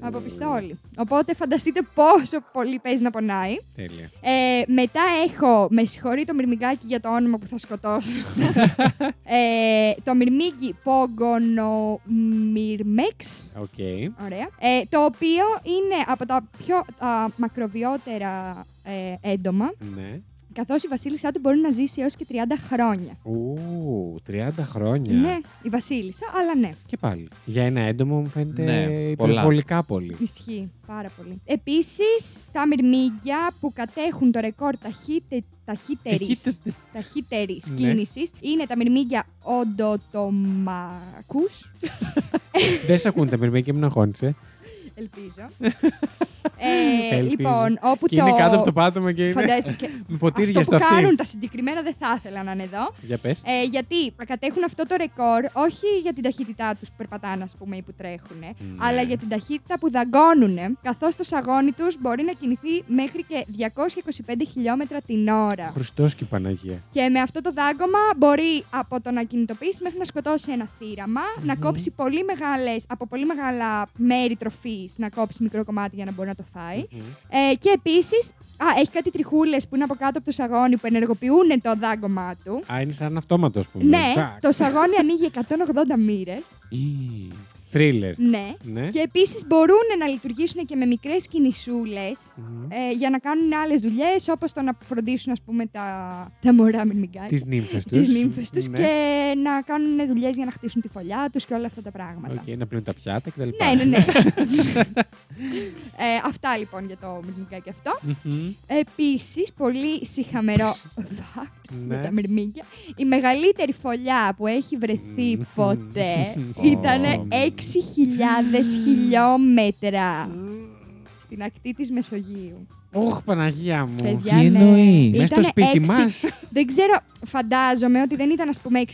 Από πιστόλι. Οπότε φανταστείτε πόσο πολύ παίζει να πονάει. Τέλεια. Ε, μετά έχω, με συγχωρεί το μυρμηγκάκι για το όνομα που θα σκοτώσω. ε, το μυρμήγκι Pogonomyrmex. Οκ. Ωραία. Ε, το οποίο είναι από τα πιο α, μακροβιότερα ε, έντομα, Ναι. Καθώς η βασίλισσά του μπορεί να ζήσει έως και 30 χρόνια. Ου, 30 χρόνια. Ναι, η βασίλισσα, αλλά ναι, Και πάλι. Για ένα έντομο μου φαίνεται Ναι, πολλά. υπερβολικά πολύ. ισχύει πάρα πολύ. Επίσης, τα μυρμήγκια που κατέχουν το ρεκόρ ταχύτε, ταχύτερης, Ταχύτητες. ταχύτερης Ναι. κίνησης είναι τα μυρμήγκια οντοτομακούς. Δεν σε ακούν τα μυρμαία και μην αγχώνεσαι. Ελπίζω. ε, Ελπίζω. λοιπόν, όπου Και το... είναι κάτω από το πάτωμα και είναι. Φαντάζεσαι και Με ποτήρια αυτό στο που αυτή. κάνουν τα συγκεκριμένα δεν θα ήθελα να είναι εδώ. Για πες. Ε, γιατί κατέχουν αυτό το ρεκόρ όχι για την ταχύτητά τους που περπατάνε, ας πούμε, ή που τρέχουν, Ναι. αλλά για την ταχύτητα που δαγκώνουν, καθώς το σαγόνι τους μπορεί να κινηθεί μέχρι και 225 χιλιόμετρα την ώρα. Χριστός και η Παναγία. Και με αυτό το δάγκωμα μπορεί από το να κινητοποιήσει μέχρι να σκοτώσει ένα θύραμα, να κόψει πολύ μεγάλες, από πολύ μεγάλα μέρη τροφής, να κόψει μικρό κομμάτι για να μπορεί να το φάει. Μμμ. Ε, και επίσης, έχει κάτι τριχούλες που είναι από κάτω από το σαγόνι που ενεργοποιούν το δάγκωμά του. Α, είναι σαν αυτόματος, α πούμε. Ναι, Τσακ. το σαγόνι ανοίγει 180 μοίρες. Ή, Thriller. Ναι. Ναι. Και επίσης μπορούν να λειτουργήσουν και με μικρές κινησούλες Μμμ. ε, για να κάνουν άλλες δουλειές, όπως το να φροντίσουν, ας πούμε, τα, τα μωρά μυρμηγκάκια. Τις νύμφες τους. τις νύμφες τους και να κάνουν δουλειές για να χτίσουν τη φωλιά τους και όλα αυτά τα πράγματα. Οκ, να πλύνουν τα πιάτα κτλ. Ναι, ναι, ναι. ε, αυτά λοιπόν για το μυρμηγκάκι αυτό. Μμμ. Επίσης, πολύ συχαμερό fact Ναι. για τα μυρμήγκια. Η μεγαλύτερη φωλιά που έχει βρεθεί Μμμ. ποτέ Ω. ήταν 6.000 χιλιόμετρα στην ακτή της Μεσογείου. Όχ, Παναγία μου. Παιδιά, τι ναι. εννοείς; Μέσα στο Ήτανε σπίτι έξι- μας; Δεν ξέρω, φαντάζομαι ότι δεν ήταν ας πούμε 6.000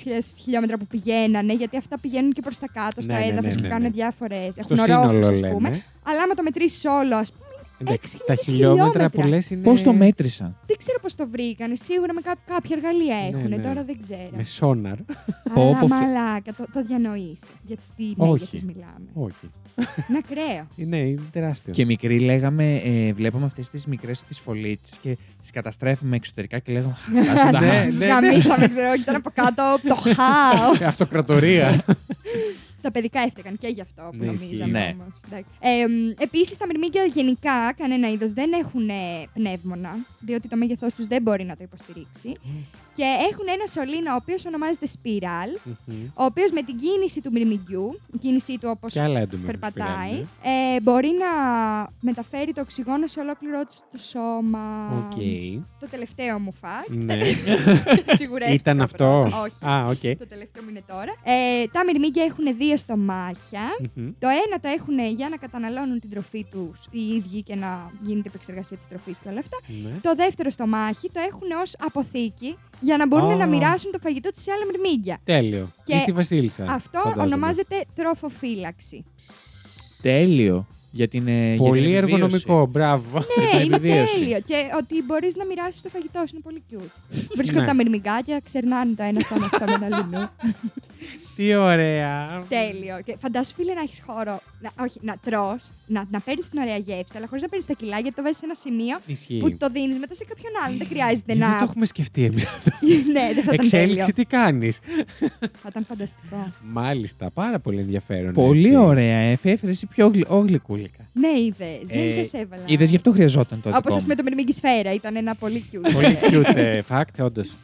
χιλιόμετρα που πηγαίνανε, γιατί αυτά πηγαίνουν και προς τα κάτω, στο Ναι, ναι, ναι, έδαφος ναι, και ναι. κάνουν διάφορες, Στο έχουν ορόφους σύνολο ας πούμε. λένε. Αλλά άμα το μετρήσεις όλο, ας πούμε, Εντάξει, 6.000 τα χιλιόμετρα που χιλιόμετρα. λες είναι. Πώς το μέτρησαν; Δεν ξέρω πώς το βρήκανε. Σίγουρα με κά- κάποια εργαλεία Ναι, έχουν. ναι. Τώρα δεν ξέρω. Με σόναρ. Πω, Αλλά πω, φε- μαλάκα, το, το διανοείς. Γιατί Όχι. μέγεθος μιλάμε. Όχι. Είναι ακραίο. Ναι, είναι τεράστιο. Και μικροί λέγαμε, ε, βλέπαμε αυτές τις μικρές τις φωλίτσε και τις καταστρέφουμε εξωτερικά και λέγαμε. «Χάσουν τα Ναι, χάσει». Του ναι, γαμίσαμε, ξέρω, και ήταν από κάτω το χάος. Αυτοκρατορία. Τα παιδικά έφταιγαν και γι' αυτό που Ναι, ισχύει. νομίζαμε Ναι. όμως. Εντάξει. Ε, Επίσης, τα μυρμήγκια γενικά, κανένα είδος δεν έχουν ε, πνεύμονα, διότι το μέγεθός τους δεν μπορεί να το υποστηρίξει. Και έχουν ένα σωλήνα, ο οποίος ονομάζεται Spiral, Μμμ. ο οποίος με την κίνηση του μυρμηγκιού, η κίνησή του όπως Και άλλα έντομα. περπατάει, σπηράνε. ε, μπορεί να μεταφέρει το οξυγόνο σε ολόκληρό του το σώμα. Οκ. Το τελευταίο μου fact. Ναι. Σίγουρα Ήταν έφυγα αυτό; πρώτα. Όχι. Α, οκ. Το τελευταίο μου είναι τώρα. Ε, τα μυρμήγκια έχουν δύο στομάχια. Μμμ. Το ένα το έχουν για να καταναλώνουν την τροφή τους οι ίδιοι και να γίνεται επεξεργασία της τροφής και όλα αυτά. Ναι. Το δεύτερο στομάχι το έχουν ως αποθήκη για να μπορούν Α. να μοιράσουν το φαγητό του σε άλλα μυρμήγκια. Τέλειο. Και Ή στη Βασίλισσα. Αυτό φαντάζομαι. ονομάζεται τροφοφύλαξη. Τέλειο. Για την, ε, για Πολύ την επιβίωση. εργονομικό. Μπράβο. Ναι, την είναι επιβίωση. τέλειο. Και ότι μπορείς να μοιράσεις το φαγητό σου είναι πολύ cute. Βρίσκονται Ναι. τα μυρμηγκάκια, ξερνάνε το ένα στον αυτό με τα λουνού. Τι ωραία. Τέλειο. Και φαντάσου, φίλε, να έχεις χώρο. Να, όχι, να τρώ, να, να παίρνεις την ωραία γεύση, αλλά χωρίς να παίρνεις τα κιλά, γιατί το βάζεις σε ένα σημείο Ισχύει. που το δίνεις μετά σε κάποιον άλλον. Δεν χρειάζεται Γιατί να. δεν το έχουμε σκεφτεί εμείς αυτό. ναι, δεν θα ήταν Εξέλιξη τέλειο. τι κάνεις; Θα ήταν φανταστικό. Μάλιστα, πάρα πολύ ενδιαφέρον. Πολύ Εφη. ωραία, Εφη. Έφερε πιο γλυ- ω, γλυκούλικα. Ναι, είδες. Ε, δεν σας έβαλα. Είδες, γι' αυτό χρειαζόταν το Όπως δικό ας μου. πούμε το μυρμήγκι σφαίρα. Ήταν ένα πολύ cute. Πολύ cute ε, fact, όντως.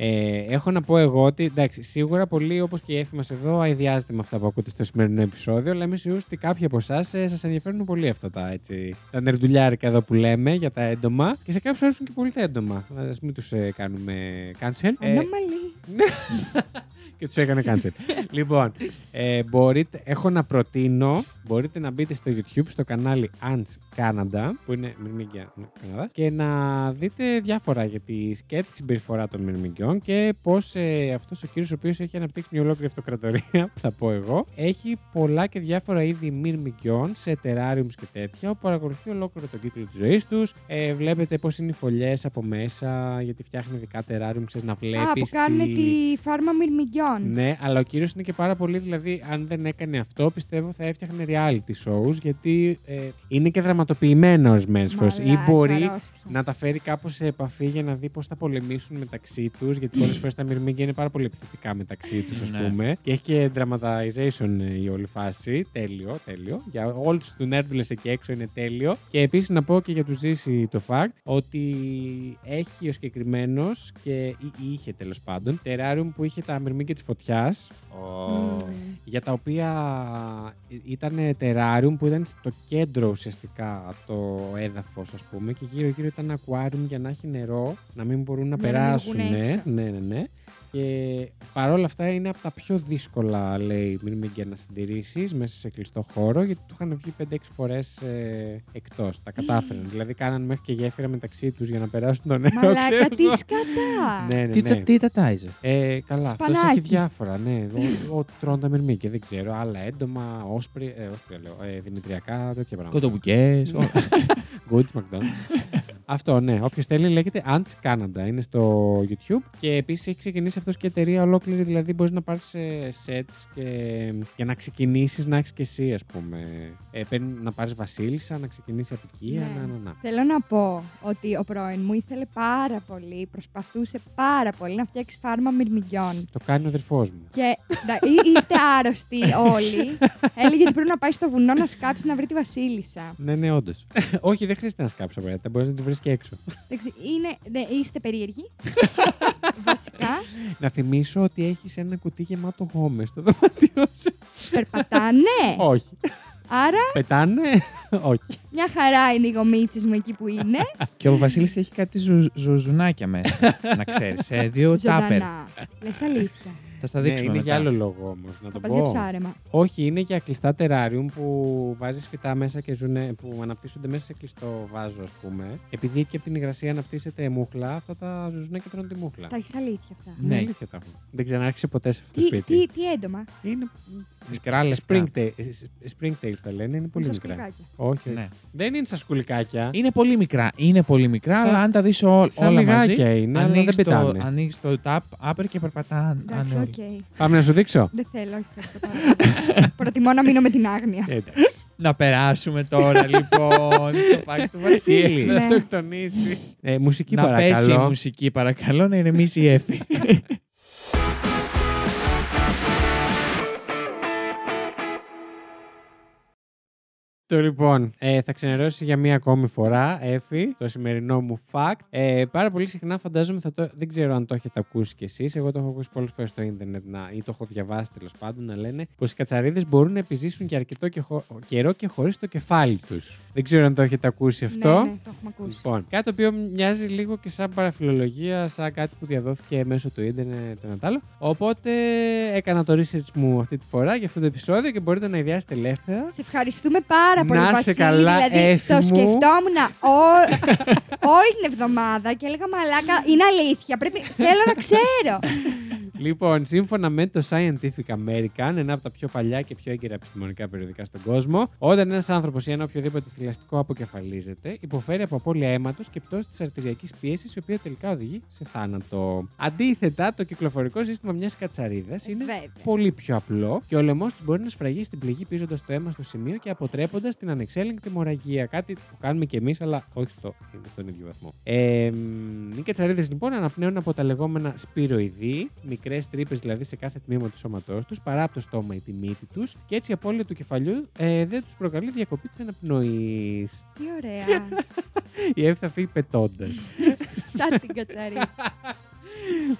Ε, έχω να πω εγώ ότι εντάξει, σίγουρα πολύ όπως και η έφη μας εδώ αειδιάζεται με αυτά που ακούτε στο σημερινό επεισόδιο, αλλά είμαι σίγουρο ότι κάποιοι από εσάς ε, σας ενδιαφέρουν πολύ αυτά τα, έτσι, τα νερντουλιάρικα εδώ που λέμε για τα έντομα και σε κάποιους αρέσουν και πολύ τα έντομα. Α μην τους κάνουμε cancel. Ε, Ανώμαλη. και τους έκανε cancel. λοιπόν, ε, μπορείτε, έχω να προτείνω, μπορείτε να μπείτε στο YouTube στο κανάλι Ants Canada, που είναι μυρμήγκια ναι, Καναδάς, και να δείτε διάφορα για τη σκέτη συμπεριφορά των μυρμηγκιών και πώς ε, αυτός ο κύριος, ο οποίος έχει αναπτύξει μια ολόκληρη αυτοκρατορία, θα πω εγώ, έχει πολλά και διάφορα είδη μυρμηγκιών σε τεράριουμς και τέτοια, όπου παρακολουθεί ολόκληρο τον κύκλο της ζωής τους. Ε, βλέπετε πώς είναι οι φωλιές από μέσα, γιατί φτιάχνει ειδικά τεράριουμ, ξέρεις να βλέπει. Α, που κάνουν τη φάρμα μυρμηγκιών. Ναι, αλλά ο κύριος είναι και πάρα πολύ. Δηλαδή, αν δεν έκανε αυτό, πιστεύω θα έφτιαχνε reality shows, γιατί ε, είναι και δραματοποιημένο ορισμένες φορές. Ή Μαλάκα, μπορεί αρρώστια. να τα φέρει κάπως σε επαφή για να δει πώς θα πολεμήσουν μεταξύ τους. Γιατί πολλές φορές τα μυρμήγκια είναι πάρα πολύ επιθετικά μεταξύ τους, ας Ναι. πούμε. Και έχει και dramatization ε, η όλη φάση. Τέλειο, τέλειο. Για όλους τους νέρντουλε εκεί έξω είναι τέλειο. Και επίσης να πω και για τους ζήσει το fact ότι έχει ο συγκεκριμένος και ή- είχε τέλος πάντων τεράριουμ που είχε τα μυρμήγκια της φωτιάς Μμμ. για τα οποία ήταν τεράριουμ που ήταν στο κέντρο ουσιαστικά το έδαφος ας πούμε και γύρω γύρω ήταν ακουάριουμ για να έχει νερό, να μην μπορούν να Ναι, να μην περάσουν. βγουν έξω. ναι, ναι, ναι. Και παρόλα αυτά είναι από τα πιο δύσκολα, λέει, μυρμήγκια να συντηρήσει μέσα σε κλειστό χώρο, γιατί του είχαν βγει 5-6 φορές ε, εκτός. Τα κατάφεραν. δηλαδή, κάναν μέχρι και γέφυρα μεταξύ τους για να περάσουν το νερό. Μαλάκα, ξέρω τι εγώ. σκατά. Ναι, ναι, Τι, ναι. τα- τι τα τάιζε; Ε, καλά, αυτός Σπανάκι. έχει διάφορα. Ναι, Ό- ό,τι τρώνε τα μυρμήγκια, δεν ξέρω. Άλλα έντομα, όσπρι, ε, όσπρια λέω, ε, δημητριακά, τέτοια πράγματα. Κοτομπουκέ. Good McDonald's. Αυτό, ναι. Όποιος θέλει λέγεται Ants Canada. Είναι στο YouTube. Και επίσης έχει ξεκινήσει αυτός και εταιρεία ολόκληρη. Δηλαδή μπορείς να πάρεις sets και για να ξεκινήσεις να έχεις και εσύ, ας πούμε. Ε, παίρνει- να πάρεις Βασίλισσα, να ξεκινήσεις απικία. Ναι. Να, να, να. Θέλω να πω ότι ο πρώην μου ήθελε πάρα πολύ, προσπαθούσε πάρα πολύ να φτιάξει φάρμα μυρμηγκιών. Το κάνει ο αδερφός μου. Και ντα- εί- είστε άρρωστοι όλοι. Έλεγε ότι πρέπει να πάει στο βουνό να σκάψει να βρει τη Βασίλισσα. Ναι, ναι, όντως. Όχι, δεν χρειάζεται να σκάψει απαραίτητα. Μπορείς να τη βρεις και έξω. Δεν ξε- Είναι, δε- είστε περίεργοι. Βασικά. να θυμίσω ότι έχεις ένα κουτί γεμάτο γόμες στο δωμάτιό σου. Περπατάνε. Όχι. Άρα Πετάνε. Όχι. μια χαρά είναι οι γομίτσες μου εκεί που είναι. Και ο Βασίλης έχει κάτι ζου, ζουζουνάκια μέσα. να ξέρεις. Σε δύο τάπερ. Ζωντανά. Λες αλήθεια. Θα στα Ναι, δείξουμε είναι μετά. για άλλο λόγο όμως. Να το Πας για πω. ψάρεμα. Όχι, είναι για κλειστά τεράριουμ που βάζεις φυτά μέσα και ζουνε, που αναπτύσσονται μέσα σε κλειστό βάζο, ας πούμε. Επειδή και από την υγρασία αναπτύσσεται μούχλα, αυτά τα ζουζουνά και τρώνε τη μούχλα. Τα έχεις αλήθεια αυτά; Ναι, Ναι. αλήθεια τα έχω. Δεν ξανάρχισε ποτέ σε αυτό το Τι, σπίτι. τι, τι έντομα; Είναι. Μικρά λεπτά. Springtail, springtails τα λένε, είναι πολύ Σαν μικρά. σκουλικάκια. Όχι, Ναι. δεν είναι σαν σκουλικάκια. Είναι πολύ μικρά. Είναι πολύ μικρά, Σαν- αλλά αν τα δεις όλα σαν μαζί. μυγάκια είναι, αλλά ανοίγεις δεν το, πετάνε. ανοίγεις το tap, upper και περπατάνε Εντάξει, όλοι. οκ. Πάμε να σου δείξω; Δεν θέλω, όχι, ευχαριστώ πάρα πολύ. Προτιμώ να μείνω με την άγνοια. Ε, Εντάξει. Να περάσουμε τώρα λοιπόν στο fact του Βασίλη. Θα Ναι. αυτοκτονήσει. Ε, μουσική να πέσει η παρακαλώ. μουσική, παρακαλώ, να ηρεμήσει η Εφη. Το λοιπόν, ε, θα ξενερώσει για μία ακόμη φορά, Εφη, το σημερινό μου fact. Ε, πάρα πολύ συχνά φαντάζομαι, θα το, δεν ξέρω αν το έχετε ακούσει κι εσείς, εγώ το έχω ακούσει πολλές φορές στο ίντερνετ να, ή το έχω διαβάσει τέλος πάντων να λένε πως οι κατσαρίδες μπορούν να επιζήσουν για αρκετό και χω- καιρό και χωρίς το κεφάλι τους. Δεν ξέρω αν το έχετε ακούσει αυτό. Ναι, ναι, το έχουμε ακούσει. Λοιπόν, κάτι το οποίο μοιάζει λίγο και σαν παραφιλολογία, σαν κάτι που διαδόθηκε μέσω του ίντερνετ το ένα τ' άλλο. Οπότε έκανα το research μου αυτή τη φορά για αυτό το επεισόδιο και μπορείτε να ιδιάσετε ελεύθερα. Σε ευχαριστούμε πάρα πολύ, Να σε Βασίλη. καλά, δηλαδή, Εφη το μου. σκεφτόμουν ό- όλη την εβδομάδα και έλεγα Μαλάκα, είναι αλήθεια. Πρέπει... Θέλω να ξέρω. Λοιπόν, σύμφωνα με το Scientific American, ένα από τα πιο παλιά και πιο έγκυρα επιστημονικά περιοδικά στον κόσμο, όταν ένας άνθρωπος ή ένα οποιοδήποτε θηλαστικό αποκεφαλίζεται, υποφέρει από απώλεια αίματος και πτώση της αρτηριακής πίεσης, η οποία τελικά οδηγεί σε θάνατο. Αντίθετα, το κυκλοφορικό σύστημα μιας κατσαρίδας είναι Βέβαια. πολύ πιο απλό και ο λαιμός τη μπορεί να σφραγίσει στην πληγή πίζοντας το αίμα στο σημείο και αποτρέποντας την ανεξέλεγκτη μοραγία. Κάτι που κάνουμε κι εμείς, αλλά όχι στο, στον ίδιο βαθμό. Ε, μ, οι κατσαρίδες λοιπόν αναπνέουν από τα λεγόμενα σπυροειδή, μικρές τρύπες δηλαδή σε κάθε τμήμα του σώματός τους, παρά από το στόμα ή τη μύτη τους, και έτσι η απώλεια του κεφαλιού ε, δεν τους προκαλεί διακοπή της αναπνοής. Τι ωραία. η Εύη θα φύγει πετώντας. Σαν την κατσαρί.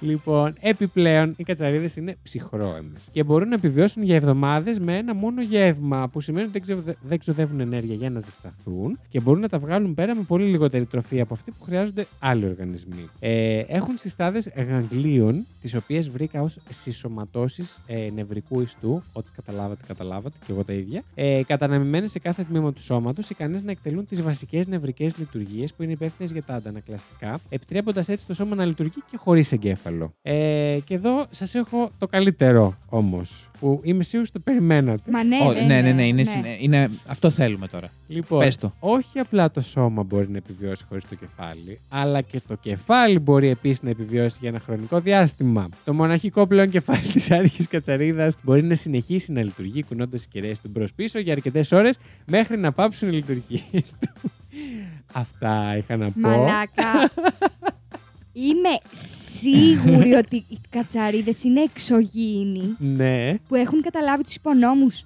λοιπόν, επιπλέον οι κατσαρίδες είναι ψυχρόαιμε και μπορούν να επιβιώσουν για εβδομάδες με ένα μόνο γεύμα, που σημαίνει ότι δεν, ξοδε- δεν ξοδεύουν ενέργεια για να ζεσταθούν και μπορούν να τα βγάλουν πέρα με πολύ λιγότερη τροφή από αυτή που χρειάζονται άλλοι οργανισμοί. Ε, έχουν συστάδες γαγγλίων, τις οποίες βρήκα ως συσσωματώσεις ε, νευρικού ιστού. Ό,τι καταλάβατε, καταλάβατε και εγώ τα ίδια. Ε, Καταναμημένες σε κάθε τμήμα του σώματος, ικανές να εκτελούν τις βασικές νευρικές λειτουργίες που είναι υπεύθυνες για τα αντανακλαστικά, επιτρέποντας έτσι το σώμα να λειτουργεί και χωρίς εγκέφαλο. Ε, και εδώ σας έχω το καλύτερο όμως, που είμαι σίγουρο το περιμένατε. Μα ναι, Ω, ναι, ναι, ναι, ναι, είναι, συνε- είναι, αυτό θέλουμε τώρα. Λοιπόν, Πες το. όχι απλά το σώμα μπορεί να επιβιώσει χωρίς το κεφάλι, αλλά και το κεφάλι μπορεί επίσης να επιβιώσει για ένα χρονικό διάστημα. Το μοναχικό πλέον κεφάλι της άρχης κατσαρίδας μπορεί να συνεχίσει να λειτουργεί κουνώντας τις κεραίες του μπρο-πίσω για αρκετές ώρες μέχρι να πάψουν οι λειτουργίες του. Αυτά είχα να πω. Μαλάκα. Είμαι σίγουρη ότι οι κατσαρίδες είναι εξωγήινοι Ναι. που έχουν καταλάβει τους υπονόμους.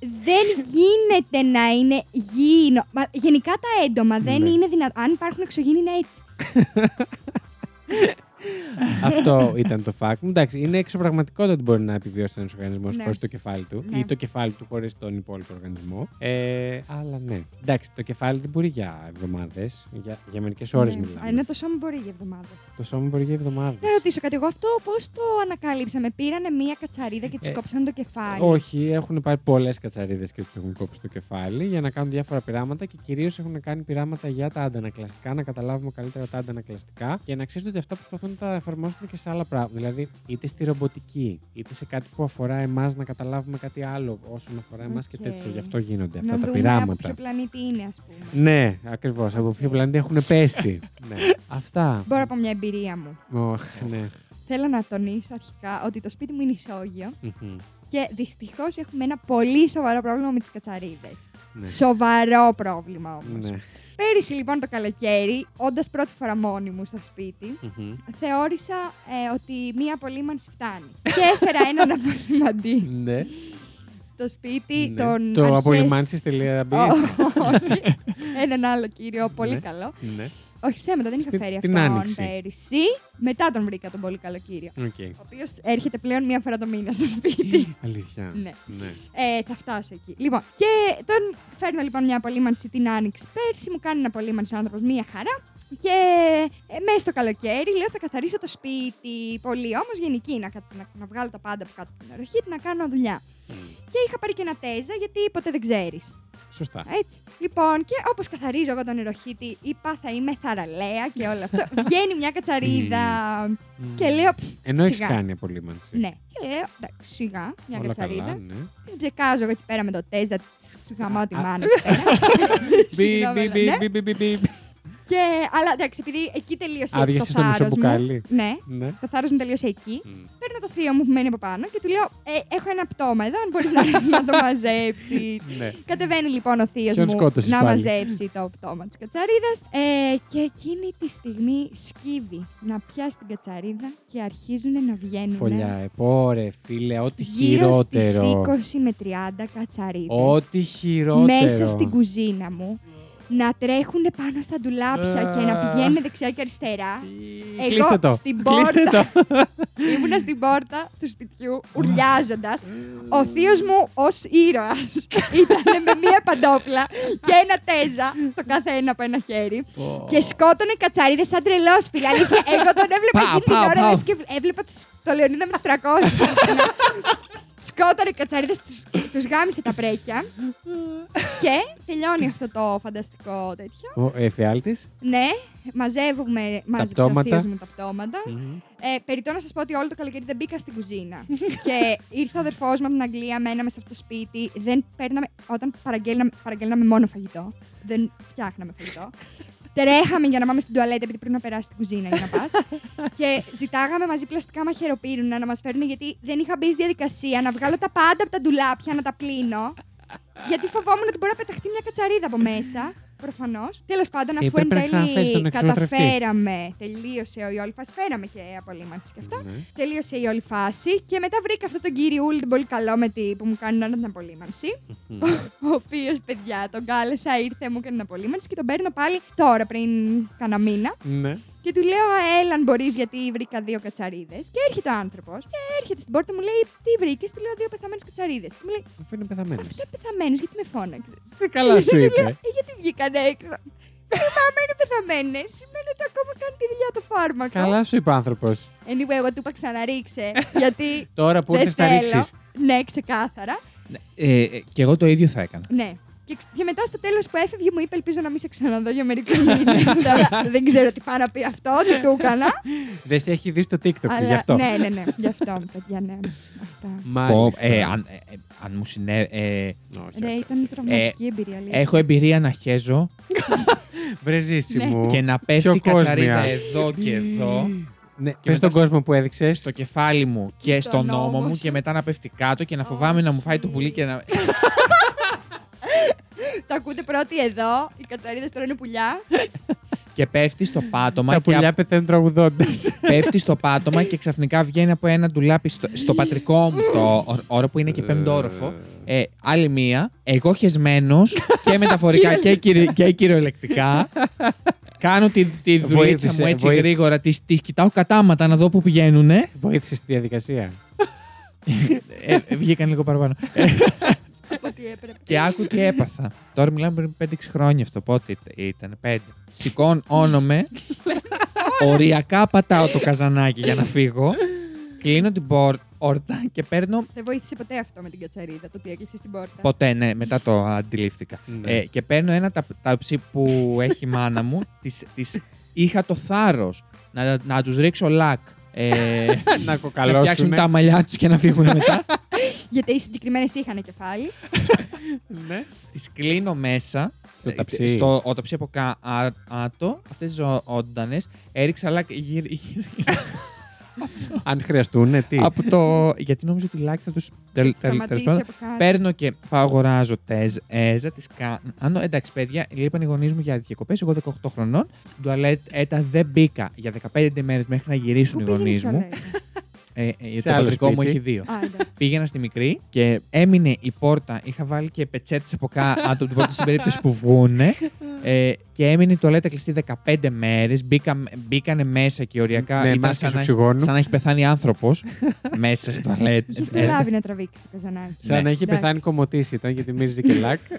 δεν γίνεται να είναι γήινο. Μα, γενικά τα έντομα δεν Ναι. είναι δυνατό. Αν υπάρχουν εξωγήινοι είναι έτσι. Αυτό ήταν το fact μου. Εντάξει, είναι εξωπραγματικότητα ότι μπορεί να επιβιώσει ένας οργανισμός Ναι. χωρίς το κεφάλι του Ναι. ή το κεφάλι του χωρίς τον υπόλοιπο οργανισμό. Ε, αλλά ναι. Εντάξει, το κεφάλι δεν μπορεί για εβδομάδες. Για, για μερικές ώρες Ναι. μιλάμε. Ενώ το σώμα μπορεί για εβδομάδες. Το σώμα μπορεί για εβδομάδες. Να ρωτήσω κάτι. Εγώ αυτό πώς το ανακαλύψαμε. Πήρανε μία κατσαρίδα και τη Ε, κόψαν το κεφάλι; Όχι, έχουν πάρει πολλές κατσαρίδες και του έχουν κόψει το κεφάλι για να κάνουν διάφορα πειράματα και κυρίως έχουν κάνει πειράματα για τα αντανακλαστικά, να καταλάβουμε καλύτερα τα αντανακλαστικά και να ξέρετε ότι αυτά προσπαθούν να τα εφαρμόσουν και σε άλλα πράγματα. Δηλαδή, είτε στη ρομποτική, είτε σε κάτι που αφορά εμάς να καταλάβουμε κάτι άλλο όσον αφορά εμάς και Οκ. τέτοια. Γι' αυτό γίνονται αυτά να τα δούμε πειράματα. από ποιο πλανήτη είναι, ας πούμε. Ναι, ακριβώς. Από ποιο πλανήτη έχουν πέσει. ναι. Αυτά. Μπορώ από μια εμπειρία μου. Ωχ, ναι. Θέλω να τονίσω αρχικά ότι το σπίτι μου είναι ισόγειο Μμμ. και δυστυχώς έχουμε ένα πολύ σοβαρό πρόβλημα με τις κατσαρίδες. Ναι. Σοβαρό πρόβλημα όμως. Ναι. Πέρυσι λοιπόν το καλοκαίρι, όντας πρώτη φορά μόνη μου στο σπίτι, Μμμ. θεώρησα ε, ότι μία απολύμανση φτάνει. και έφερα έναν απολυμαντή Ναι. στο σπίτι Ναι. των. Το αρχές- απολυμάνσεις.biz. Όχι. Έναν άλλο κύριο, πολύ Ναι. καλό. Ναι. Όχι ψέματα, δεν είχα Στην- φέρει την αυτόν Άνοιξη. πέρυσι. Μετά τον βρήκα τον πολύ καλό κύριο. Οκ. Ο οποίος έρχεται πλέον μία φορά το μήνα στο σπίτι. Αλήθεια. Ναι. ναι. Ε, θα φτάσω εκεί. Λοιπόν, και τον φέρνω λοιπόν μια απολύμανση την άνοιξη. Πέρσι μου κάνει ένα απολύμανση ο άνθρωπος μία χαρά. Και ε, μέσα στο καλοκαίρι λέω θα καθαρίσω το σπίτι. Πολύ όμως γενική, να, κα- να, να βγάλω τα πάντα από κάτω από το νεροχύτη, να κάνω δουλειά. Και είχα πάρει και ένα τέζα γιατί ποτέ δεν ξέρεις. Σωστά. Έτσι. Λοιπόν, και όπως καθαρίζω εγώ τον εροχήτη, είπα θα είμαι θαραλέα και όλο αυτό. Βγαίνει μια κατσαρίδα. και λέω. «Πφ, Ενώ έχεις σιγά». κάνει απολύμανση. Ναι. Και λέω, εντάξει, σιγά, μια Όλα κατσαρίδα. καλά, ναι. Τη ψεκάζω εγώ εκεί πέρα με το τέζα, τη γαμάω τη μάνα εκεί πέρα. Μπι, Συγγνώμη, μπι, αλλά, ναι. μπι, μπι, μπι, μπι. Και, αλλά εντάξει, επειδή εκεί τελείωσε Άδειασες το το μισό θάρρος μου. μπουκάλι. Ναι, Ναι. το θάρρος μου τελείωσε εκεί. Μμ. Παίρνω το θείο μου που μένει από πάνω και του λέω: ε, Έχω ένα πτώμα εδώ, αν μπορείς να, έρθεις να το μαζέψεις. Ναι. Κατεβαίνει λοιπόν ο θείος Ποιον μου σκότωσες να πάλι; μαζέψει το πτώμα της κατσαρίδας. Ε, και εκείνη τη στιγμή σκύβει να πιάσει την κατσαρίδα και αρχίζουν να βγαίνουν. Φωλιά, ε, πόρε, φίλε, ό,τι Γύρω στις χειρότερο. 20 με 30 κατσαρίδες Ό,τι χειρότερο. μέσα στην κουζίνα μου να τρέχουν πάνω στα ντουλάπια και να πηγαίνουν δεξιά και αριστερά. Εγώ Κλείστε το. στην Κλείστε πόρτα. το. Ήμουνα στην πόρτα του σπιτιού, ουρλιάζοντας. Ο θείος μου ως ήρωας ήταν με μία παντόφλα και ένα τέζα, το καθένα από ένα χέρι. Και σκότωνε κατσαρίδες σαν τρελός, φίλε. Αλήθεια, εγώ τον έβλεπα Πάω, εκείνη την πάω, ώρα πάω. λες και έβλεπα τους- το Λεωνίδα με τους 300. Σκότωνε κατσαρίδες, τους γάμισε τα πρέκια. και τελειώνει αυτό το φανταστικό τέτοιο. Ο εφιάλτης. Ναι, μαζεύουμε, μάζεψε ο πτώματα. θείος μου τα πτώματα. Ε, περιττώ να σας πω ότι όλο το καλοκαίρι δεν μπήκα στην κουζίνα. και ήρθε ο αδερφός μου από την Αγγλία, μέναμε σε αυτό το σπίτι. Δεν παίρναμε, όταν παραγγέλναμε, παραγγέλναμε μόνο φαγητό. Δεν φτιάχναμε φαγητό. Τρέχαμε για να πάμε στην τουαλέτα, επειδή πρέπει να περάσει στην κουζίνα για να πας. και ζητάγαμε μαζί πλαστικά μαχαιροπύρουνα να μας φέρουν, γιατί δεν είχα μπει στη διαδικασία να βγάλω τα πάντα από τα ντουλάπια να τα πλύνω. Γιατί φοβόμουν ότι μπορεί να πεταχτεί μια κατσαρίδα από μέσα. Προφανώς. Τέλος πάντων, αφού εν Έπρεπε να ξαναφέρεις τέλει τον εξολοθρευτή. καταφέραμε, τελείωσε η όλη φάση. Φέραμε και απολύμανση και αυτά. Ναι. Τελείωσε η όλη φάση και μετά βρήκα αυτόν τον κυριούλη τον πολύ καλό με τη, που μου κάνει όλη την απολύμανση. ο οποίος, παιδιά, τον κάλεσα, ήρθε, μου έκανε την απολύμανση και τον παίρνω πάλι τώρα πριν κάνα μήνα. Ναι. Και του λέω, «Α, έλα αν μπορείς, γιατί βρήκα δύο κατσαρίδες. Και έρχεται ο άνθρωπος και έρχεται στην πόρτα μου, λέει, Τι βρήκες, του λέω δύο πεθαμένες κατσαρίδες. Και μου λέει, Αφού είναι πεθαμένος. Αυτά είναι πεθαμένες, γιατί με φώναξες; Ε, Καλά σου είπε. Ε, γιατί βγήκαν έξω; Και λέω, Μα άμα είναι πεθαμένες, σημαίνει ότι ακόμα κάνει τη δουλειά το φάρμακο. Καλά σου είπε ο άνθρωπος. Anyway, εγώ του είπα ξαναρίξε. γιατί Τώρα που δεν ήρθες να θέλω. ρίξεις. Ναι, ξεκάθαρα. Ε, ε, και εγώ το ίδιο θα έκανα. Ναι. Και, ξ- και μετά στο τέλος που έφευγε μου είπε: Ελπίζω να μην σε ξαναδώ για μερικούς μήνες. δεν ξέρω τι πάω να πει αυτό, τι του έκανα. Δεν σε έχει δει στο TikTok, Αλλά- γι' αυτό. Ναι, ναι, ναι. Γι' αυτό, παιδιά, ναι. Αυτά. Πω, Μάλιστα. ε, αν, ε, ε, αν μου συνέβη. Ε, Όχι, Ρε, όχι. ήταν τραυματική εμπειρία. αλήθεια. έχω εμπειρία να χέζω Βρε ζήση Ναι. μου. και να πέφτει Πιο η κατσαρίδα κόσμια. εδώ και εδώ. Ναι, Και πες μετά στον στο- κόσμο που έδειξες. Στο κεφάλι μου και στον στον ώμο ώμο μου σου. και μετά να πέφτει κάτω και να φοβάμαι να μου φάει το πουλί και να. Το ακούτε πρώτοι εδώ. Οι κατσαρίδε τρώνε πουλιά. και πέφτει στο πάτωμα Τα και πουλιά πεθαίνουν τραγουδώντας. πέφτει στο πάτωμα και ξαφνικά βγαίνει από ένα ντουλάπι στο, στο πατρικό μου το ω- όρο που είναι και πέμπτο όροφο. Ε, άλλη μία, εγώ χεσμένος και μεταφορικά και, κυρι- και κυριολεκτικά. Κάνω τη, τη δουλίτσα Βοήθησε, μου έτσι βοήθησε. γρήγορα, τις, τις κοιτάω κατάματα να δω πού πηγαίνουν. Βοήθησες στη διαδικασία. Ε, ε, βγήκαν λίγο παραπάνω. Ε, Από ό,τι έπρεπε. και άκου τι έπαθα. Τώρα μιλάμε πριν 5-6 χρόνια αυτό. Πότε ήταν, 5. Σηκώνομαι. οριακά πατάω το καζανάκι για να φύγω. Κλείνω την πόρτα και παίρνω. Δεν βοήθησε ποτέ αυτό με την κατσαρίδα, το ότι έκλεισε την πόρτα; Ποτέ, ναι, μετά το αντιλήφθηκα. Ναι. Ε, και παίρνω ένα ταπ, ταψί που έχει η μάνα μου. Της, της, είχα το θάρρος να, να τους ρίξω λακ. Ε, Να να κοκαλώσουν. φτιάξουν τα μαλλιά τους και να φύγουν μετά. Γιατί οι συγκεκριμένες είχαν κεφάλι. Ναι. Τις κλείνω μέσα. Στο ε, ταψί. Στο ο ταψί από κάτω, αυτές τις όντανε. Έριξα λακ γύρω. Αν χρειαστούν, τι; από το. Γιατί νόμιζα ότι λακ θα του. Σταματήσει από κάτω. Παίρνω και πάω αγοράζω τέζα, τις κάνω. Εντάξει, παιδιά, λείπαν οι γονείς μου για διακοπές. Εγώ 18 χρονών. Στην τουαλέτα δεν μπήκα για 15 μέρες μέχρι να γυρίσουν οι Πού γονείς πήγαινες μου. Τουαλέτα; Ε, ε, Σε το άλλο πατρικό μου σπίτι. έχει δύο. Α, εντάξει. Πήγαινα στη μικρή και έμεινε η πόρτα. Είχα βάλει και πετσέτες από κάτω από την πόρτα στην περίπτωση που βγούνε. Ε, και έμεινε η τουαλέτα κλειστή 15 μέρες. Μπήκα, μπήκανε μέσα και οριακά. Με ήταν μάσκες σαν, να, οξυγόνου. σαν να έχει πεθάνει άνθρωπος μέσα στην τουαλέτα. Είχε Ε, προλάβει να τραβήξει το καζανάκι. Σαν Ναι. να έχει Εντάξει. πεθάνει κομμωτής ήταν γιατί μύριζε και λακ.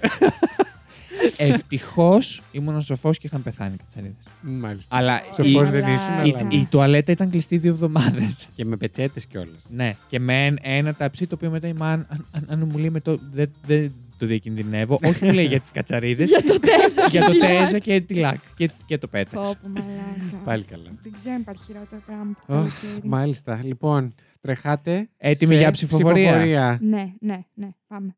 Ευτυχώς ήμουν σοφός και είχαν πεθάνει οι κατσαρίδε. Μάλιστα. Αλλά Σοφός η, δεν Αλλά- ήσουν, η, αλλά. η τουαλέτα ήταν κλειστή δύο εβδομάδες. Και με πετσέτες κιόλας. ναι. Και με ένα, ένα ταψί το οποίο μετά η μάνα, αν, αν, αν μου λέει με το. Δεν δεν το διακινδυνεύω. Όχι μου λέει για τις κατσαρίδες. Για το τέζα. για το τη τέζα λάκ. και τη λάκ. Και, και το πέταξε. Πω, πω, μαλάκα. Πάλι καλά. Δεν ξέρω αν υπάρχει χειρότερο πράγμα από το Ωχ, καλοκαίρι. Μάλιστα. Λοιπόν, τρεχάτε. Έτοιμοι σε για ψηφοφορία. Ναι, ναι, ναι. Πάμε.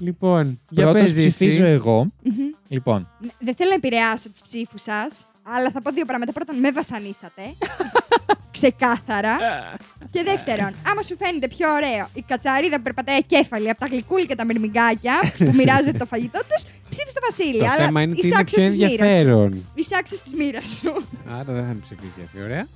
Λοιπόν, για Πρώτος πες Ζήση. ψηφίζω εγώ. Μμμ. Λοιπόν, Ναι, Δεν θέλω να επηρεάσω τις ψήφους σας, αλλά θα πω δύο πράγματα. Πρώτον, με βασανίσατε. Ξεκάθαρα. και δεύτερον, άμα σου φαίνεται πιο ωραίο η κατσαρίδα που περπατάει κέφαλη από τα γλυκούλια και τα μυρμηγκάκια που μοιράζεται το φαγητό τους, ψήφισε το Βασίλη. Το αλλά θέμα είναι ότι είσαι είναι άξιος πιο της μοίρας σου. ενδιαφέρον. Είσαι άξιο τη μοίρα σου. Άρα δεν θα με ψηφίσει αυτή. Ωραία.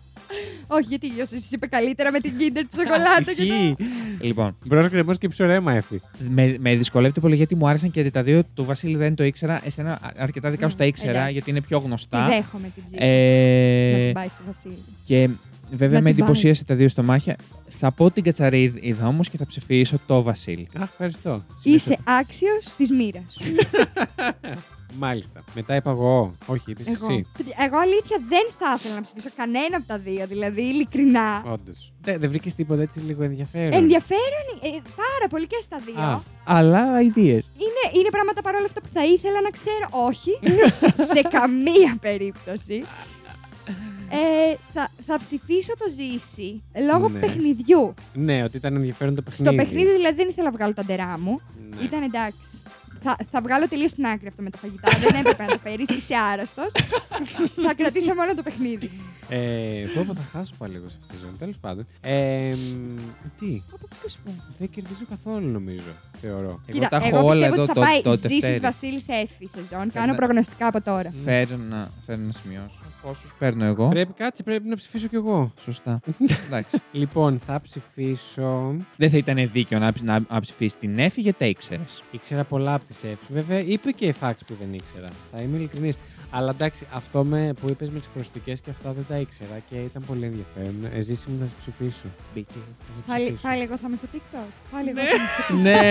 Όχι, γιατί η Ιωσή είπε καλύτερα με την κίντερ της σοκολάτα και το. Ισχύει. λοιπόν Μπρος κρεμό και ψωρέμα έφη. με, με δυσκολεύεται πολύ γιατί μου άρεσαν και τα δύο. Το Βασίλη δεν το ήξερα. Εσένα α- αρκετά δικά σου τα ήξερα εντάξει. γιατί είναι πιο Τη γνωστά. δέχομαι την ψήφο. Ε, Να την πάει στο Βασίλη. και βέβαια Να με την πάει. εντυπωσίασε τα δύο στομάχια. Θα πω την κατσαρίδα όμως και θα ψηφίσω το Βασίλη. Αχ, ευχαριστώ. Είσαι άξιος της μοίρας σου. Μάλιστα. Μετά είπα εγώ. Όχι, είπες Εγώ. εσύ. Εγώ αλήθεια δεν θα ήθελα να ψηφίσω κανένα από τα δύο. Δηλαδή, ειλικρινά. Όντως. Δεν, δεν βρήκες τίποτα έτσι λίγο ενδιαφέρον; Ενδιαφέρον ε, πάρα πολύ και στα δύο. Α. Αλλά ιδέε. Είναι, είναι πράγματα παρόλα αυτά που θα ήθελα να ξέρω. Όχι. σε καμία περίπτωση. Ε, θα, θα ψηφίσω το ζήσει λόγω Ναι. παιχνιδιού. Ναι, ότι ήταν ενδιαφέρον το παιχνίδι. Στο παιχνίδι δηλαδή δεν ήθελα να βγάλω τα ντερά μου. Ναι. Ήταν εντάξει. Θα, θα βγάλω τελείω την άκρη αυτό με τα φαγητά. δεν έπρεπε να το φέρεις. Είσαι άρρωστος. θα κρατήσω μόνο το παιχνίδι. Ε, πω, πω, θα χάσω πάλι εγώ σε αυτή τη ζώνη. Τέλος πάντων. Ε, μ, τι; Από πού σου πω. Δεν κερδίζω καθόλου νομίζω. Θεωρώ. Εγώ Κοίτα, τα έχω εγώ όλα πιστεύω εδώ ότι θα το- πάει το Ζήσης Δευτέρι. Βασίλης Έφη σεζόν. Κάνω να- προγνωστικά από τώρα. Φέρω να, φέρω να σημειώσω. Πόσους; Παίρνω εγώ. Πρέπει, κάτσε, πρέπει να ψηφίσω κι εγώ. Σωστά. Εντάξει. Λοιπόν, θα ψηφίσω. Δεν θα ήταν δίκαιο να, ψ- να, να ψηφίσεις την Εφη γιατί τα ήξερες. Ήξερα πολλά από τις έψει. Βέβαια, είπε και facts που δεν ήξερα. Θα είμαι ειλικρινής. Αλλά εντάξει, αυτό με, που είπες με τις χρωστικέ και αυτά δεν τα ήξερα και ήταν πολύ ενδιαφέρον. Ε, ζήσει μου να σε ψηφίσω. Μπήκε, θα σε Πάλι, ψηφίσω. πάλι εγώ θα είμαι στο TikTok. Πάλι εγώ θα είμαι στο ναι.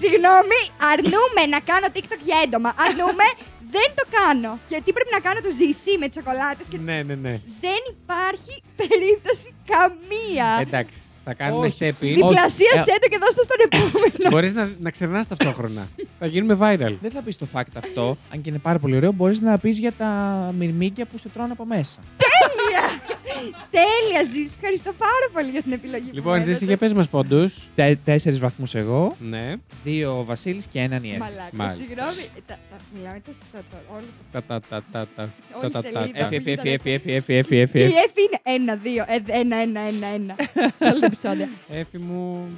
Συγγνώμη, αρνούμε να κάνω TikTok για έντομα. Αρνούμε, δεν το κάνω. Γιατί πρέπει να κάνω το ζήσει με τις σοκολάτες και Ναι, ναι, ναι. δεν υπάρχει περίπτωση καμία. Εντάξει, θα κάνουμε Όχι. step in. Διπλασίασέ το και δώστε στον επόμενο. Μπορείς να, να ξερνάς ταυτόχρονα. θα γίνουμε viral. Δεν θα πεις το fact αυτό, αν και είναι πάρα πολύ ωραίο. Μπορείς να πεις για τα μυρμήγκια που σε τρώνε από μέσα. Τέλεια! Τέλεια, Ζήση. Ευχαριστώ πάρα πολύ για την επιλογή που Λοιπόν, μου Ζήση, έδωσες. για πες μας πόντους. Τε, Τέσσερις βαθμούς εγώ, Ναι. δύο ο Βασίλης και έναν η Εφη. Μαλάκα, Μάλιστα. συγγνώμη. Ε, τα- τα- Μιλάμε το- το- το- όλο το- Τα τα τα τα τα. Όλη τα, η τα, σελίδα. τα. Εφη, εφη, εφη, εφη, εφη, εφη, εφη, εφη, Και η εφη. Εφη είναι ένα, δύο, ε, ένα, ένα, ένα, ένα. Σε όλα τα επεισόδια. Έφη μου,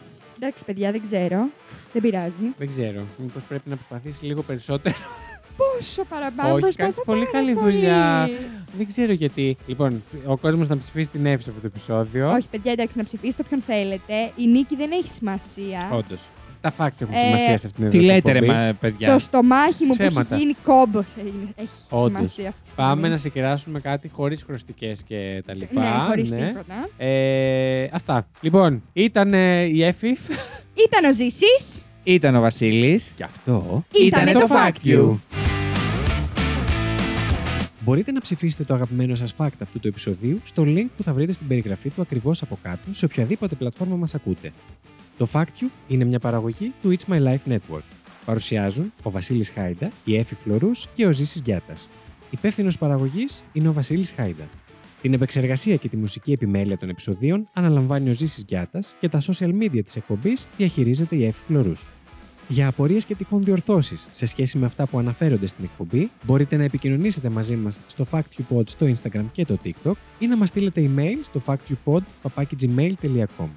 Εντάξει, παιδιά, δεν ξέρω. Δεν πειράζει. δεν ξέρω. Μήπως πρέπει να προσπαθήσεις λίγο περισσότερο. Πόσο παραπάνω. Όχι, προσπαθώ κάνεις πολύ πάρα καλή πολύ. δουλειά. δεν ξέρω γιατί. Λοιπόν, ο κόσμος να ψηφίσει την Εύη σε αυτό το επεισόδιο. Όχι, παιδιά, εντάξει, να ψηφίσετε όποιον θέλετε. Η νίκη δεν έχει σημασία. Όντως. Τα facts έχουν Ε, σημασία σε αυτήν Τι την λέτε, ρε εκπομπή. μα, Το παιδιά. στομάχι μου Ψέματα. που έχει γίνει κόμπο έχει, έχει Όντως. σημασία αυτή τη στιγμή. Πάμε να σε κεράσουμε κάτι χωρίς χρωστικές και τα λοιπά. Ναι, χωρί τίποτα. Ε, αυτά. Λοιπόν, ήταν ε, η Εφη. Ήταν ο Ζήσης. Ήταν ο Βασίλης. Και αυτό Ήτανε το Fact You. Μπορείτε να ψηφίσετε το αγαπημένο σας fact αυτού του επεισοδίου στο link που θα βρείτε στην περιγραφή του ακριβώς από κάτω σε οποιαδήποτε πλατφόρμα μας ακούτε. Το Fact You είναι μια παραγωγή του It's My Life Network. Παρουσιάζουν ο Βασίλης Χάιντα, η Έφη Φλωρούς και ο Ζήσης Γιάτας. Υπεύθυνος παραγωγής είναι ο Βασίλης Χάιντα. Την επεξεργασία και τη μουσική επιμέλεια των επεισοδίων αναλαμβάνει ο Ζήσης Γιάτας και τα social media της εκπομπής διαχειρίζεται η Έφη Φλωρούς. Για απορίες και τυχόν διορθώσεις σε σχέση με αυτά που αναφέρονται στην εκπομπή, μπορείτε να επικοινωνήσετε μαζί μας στο FactUpod στο Instagram και το TikTok ή να μας στείλετε email στο factupod.gmail.com.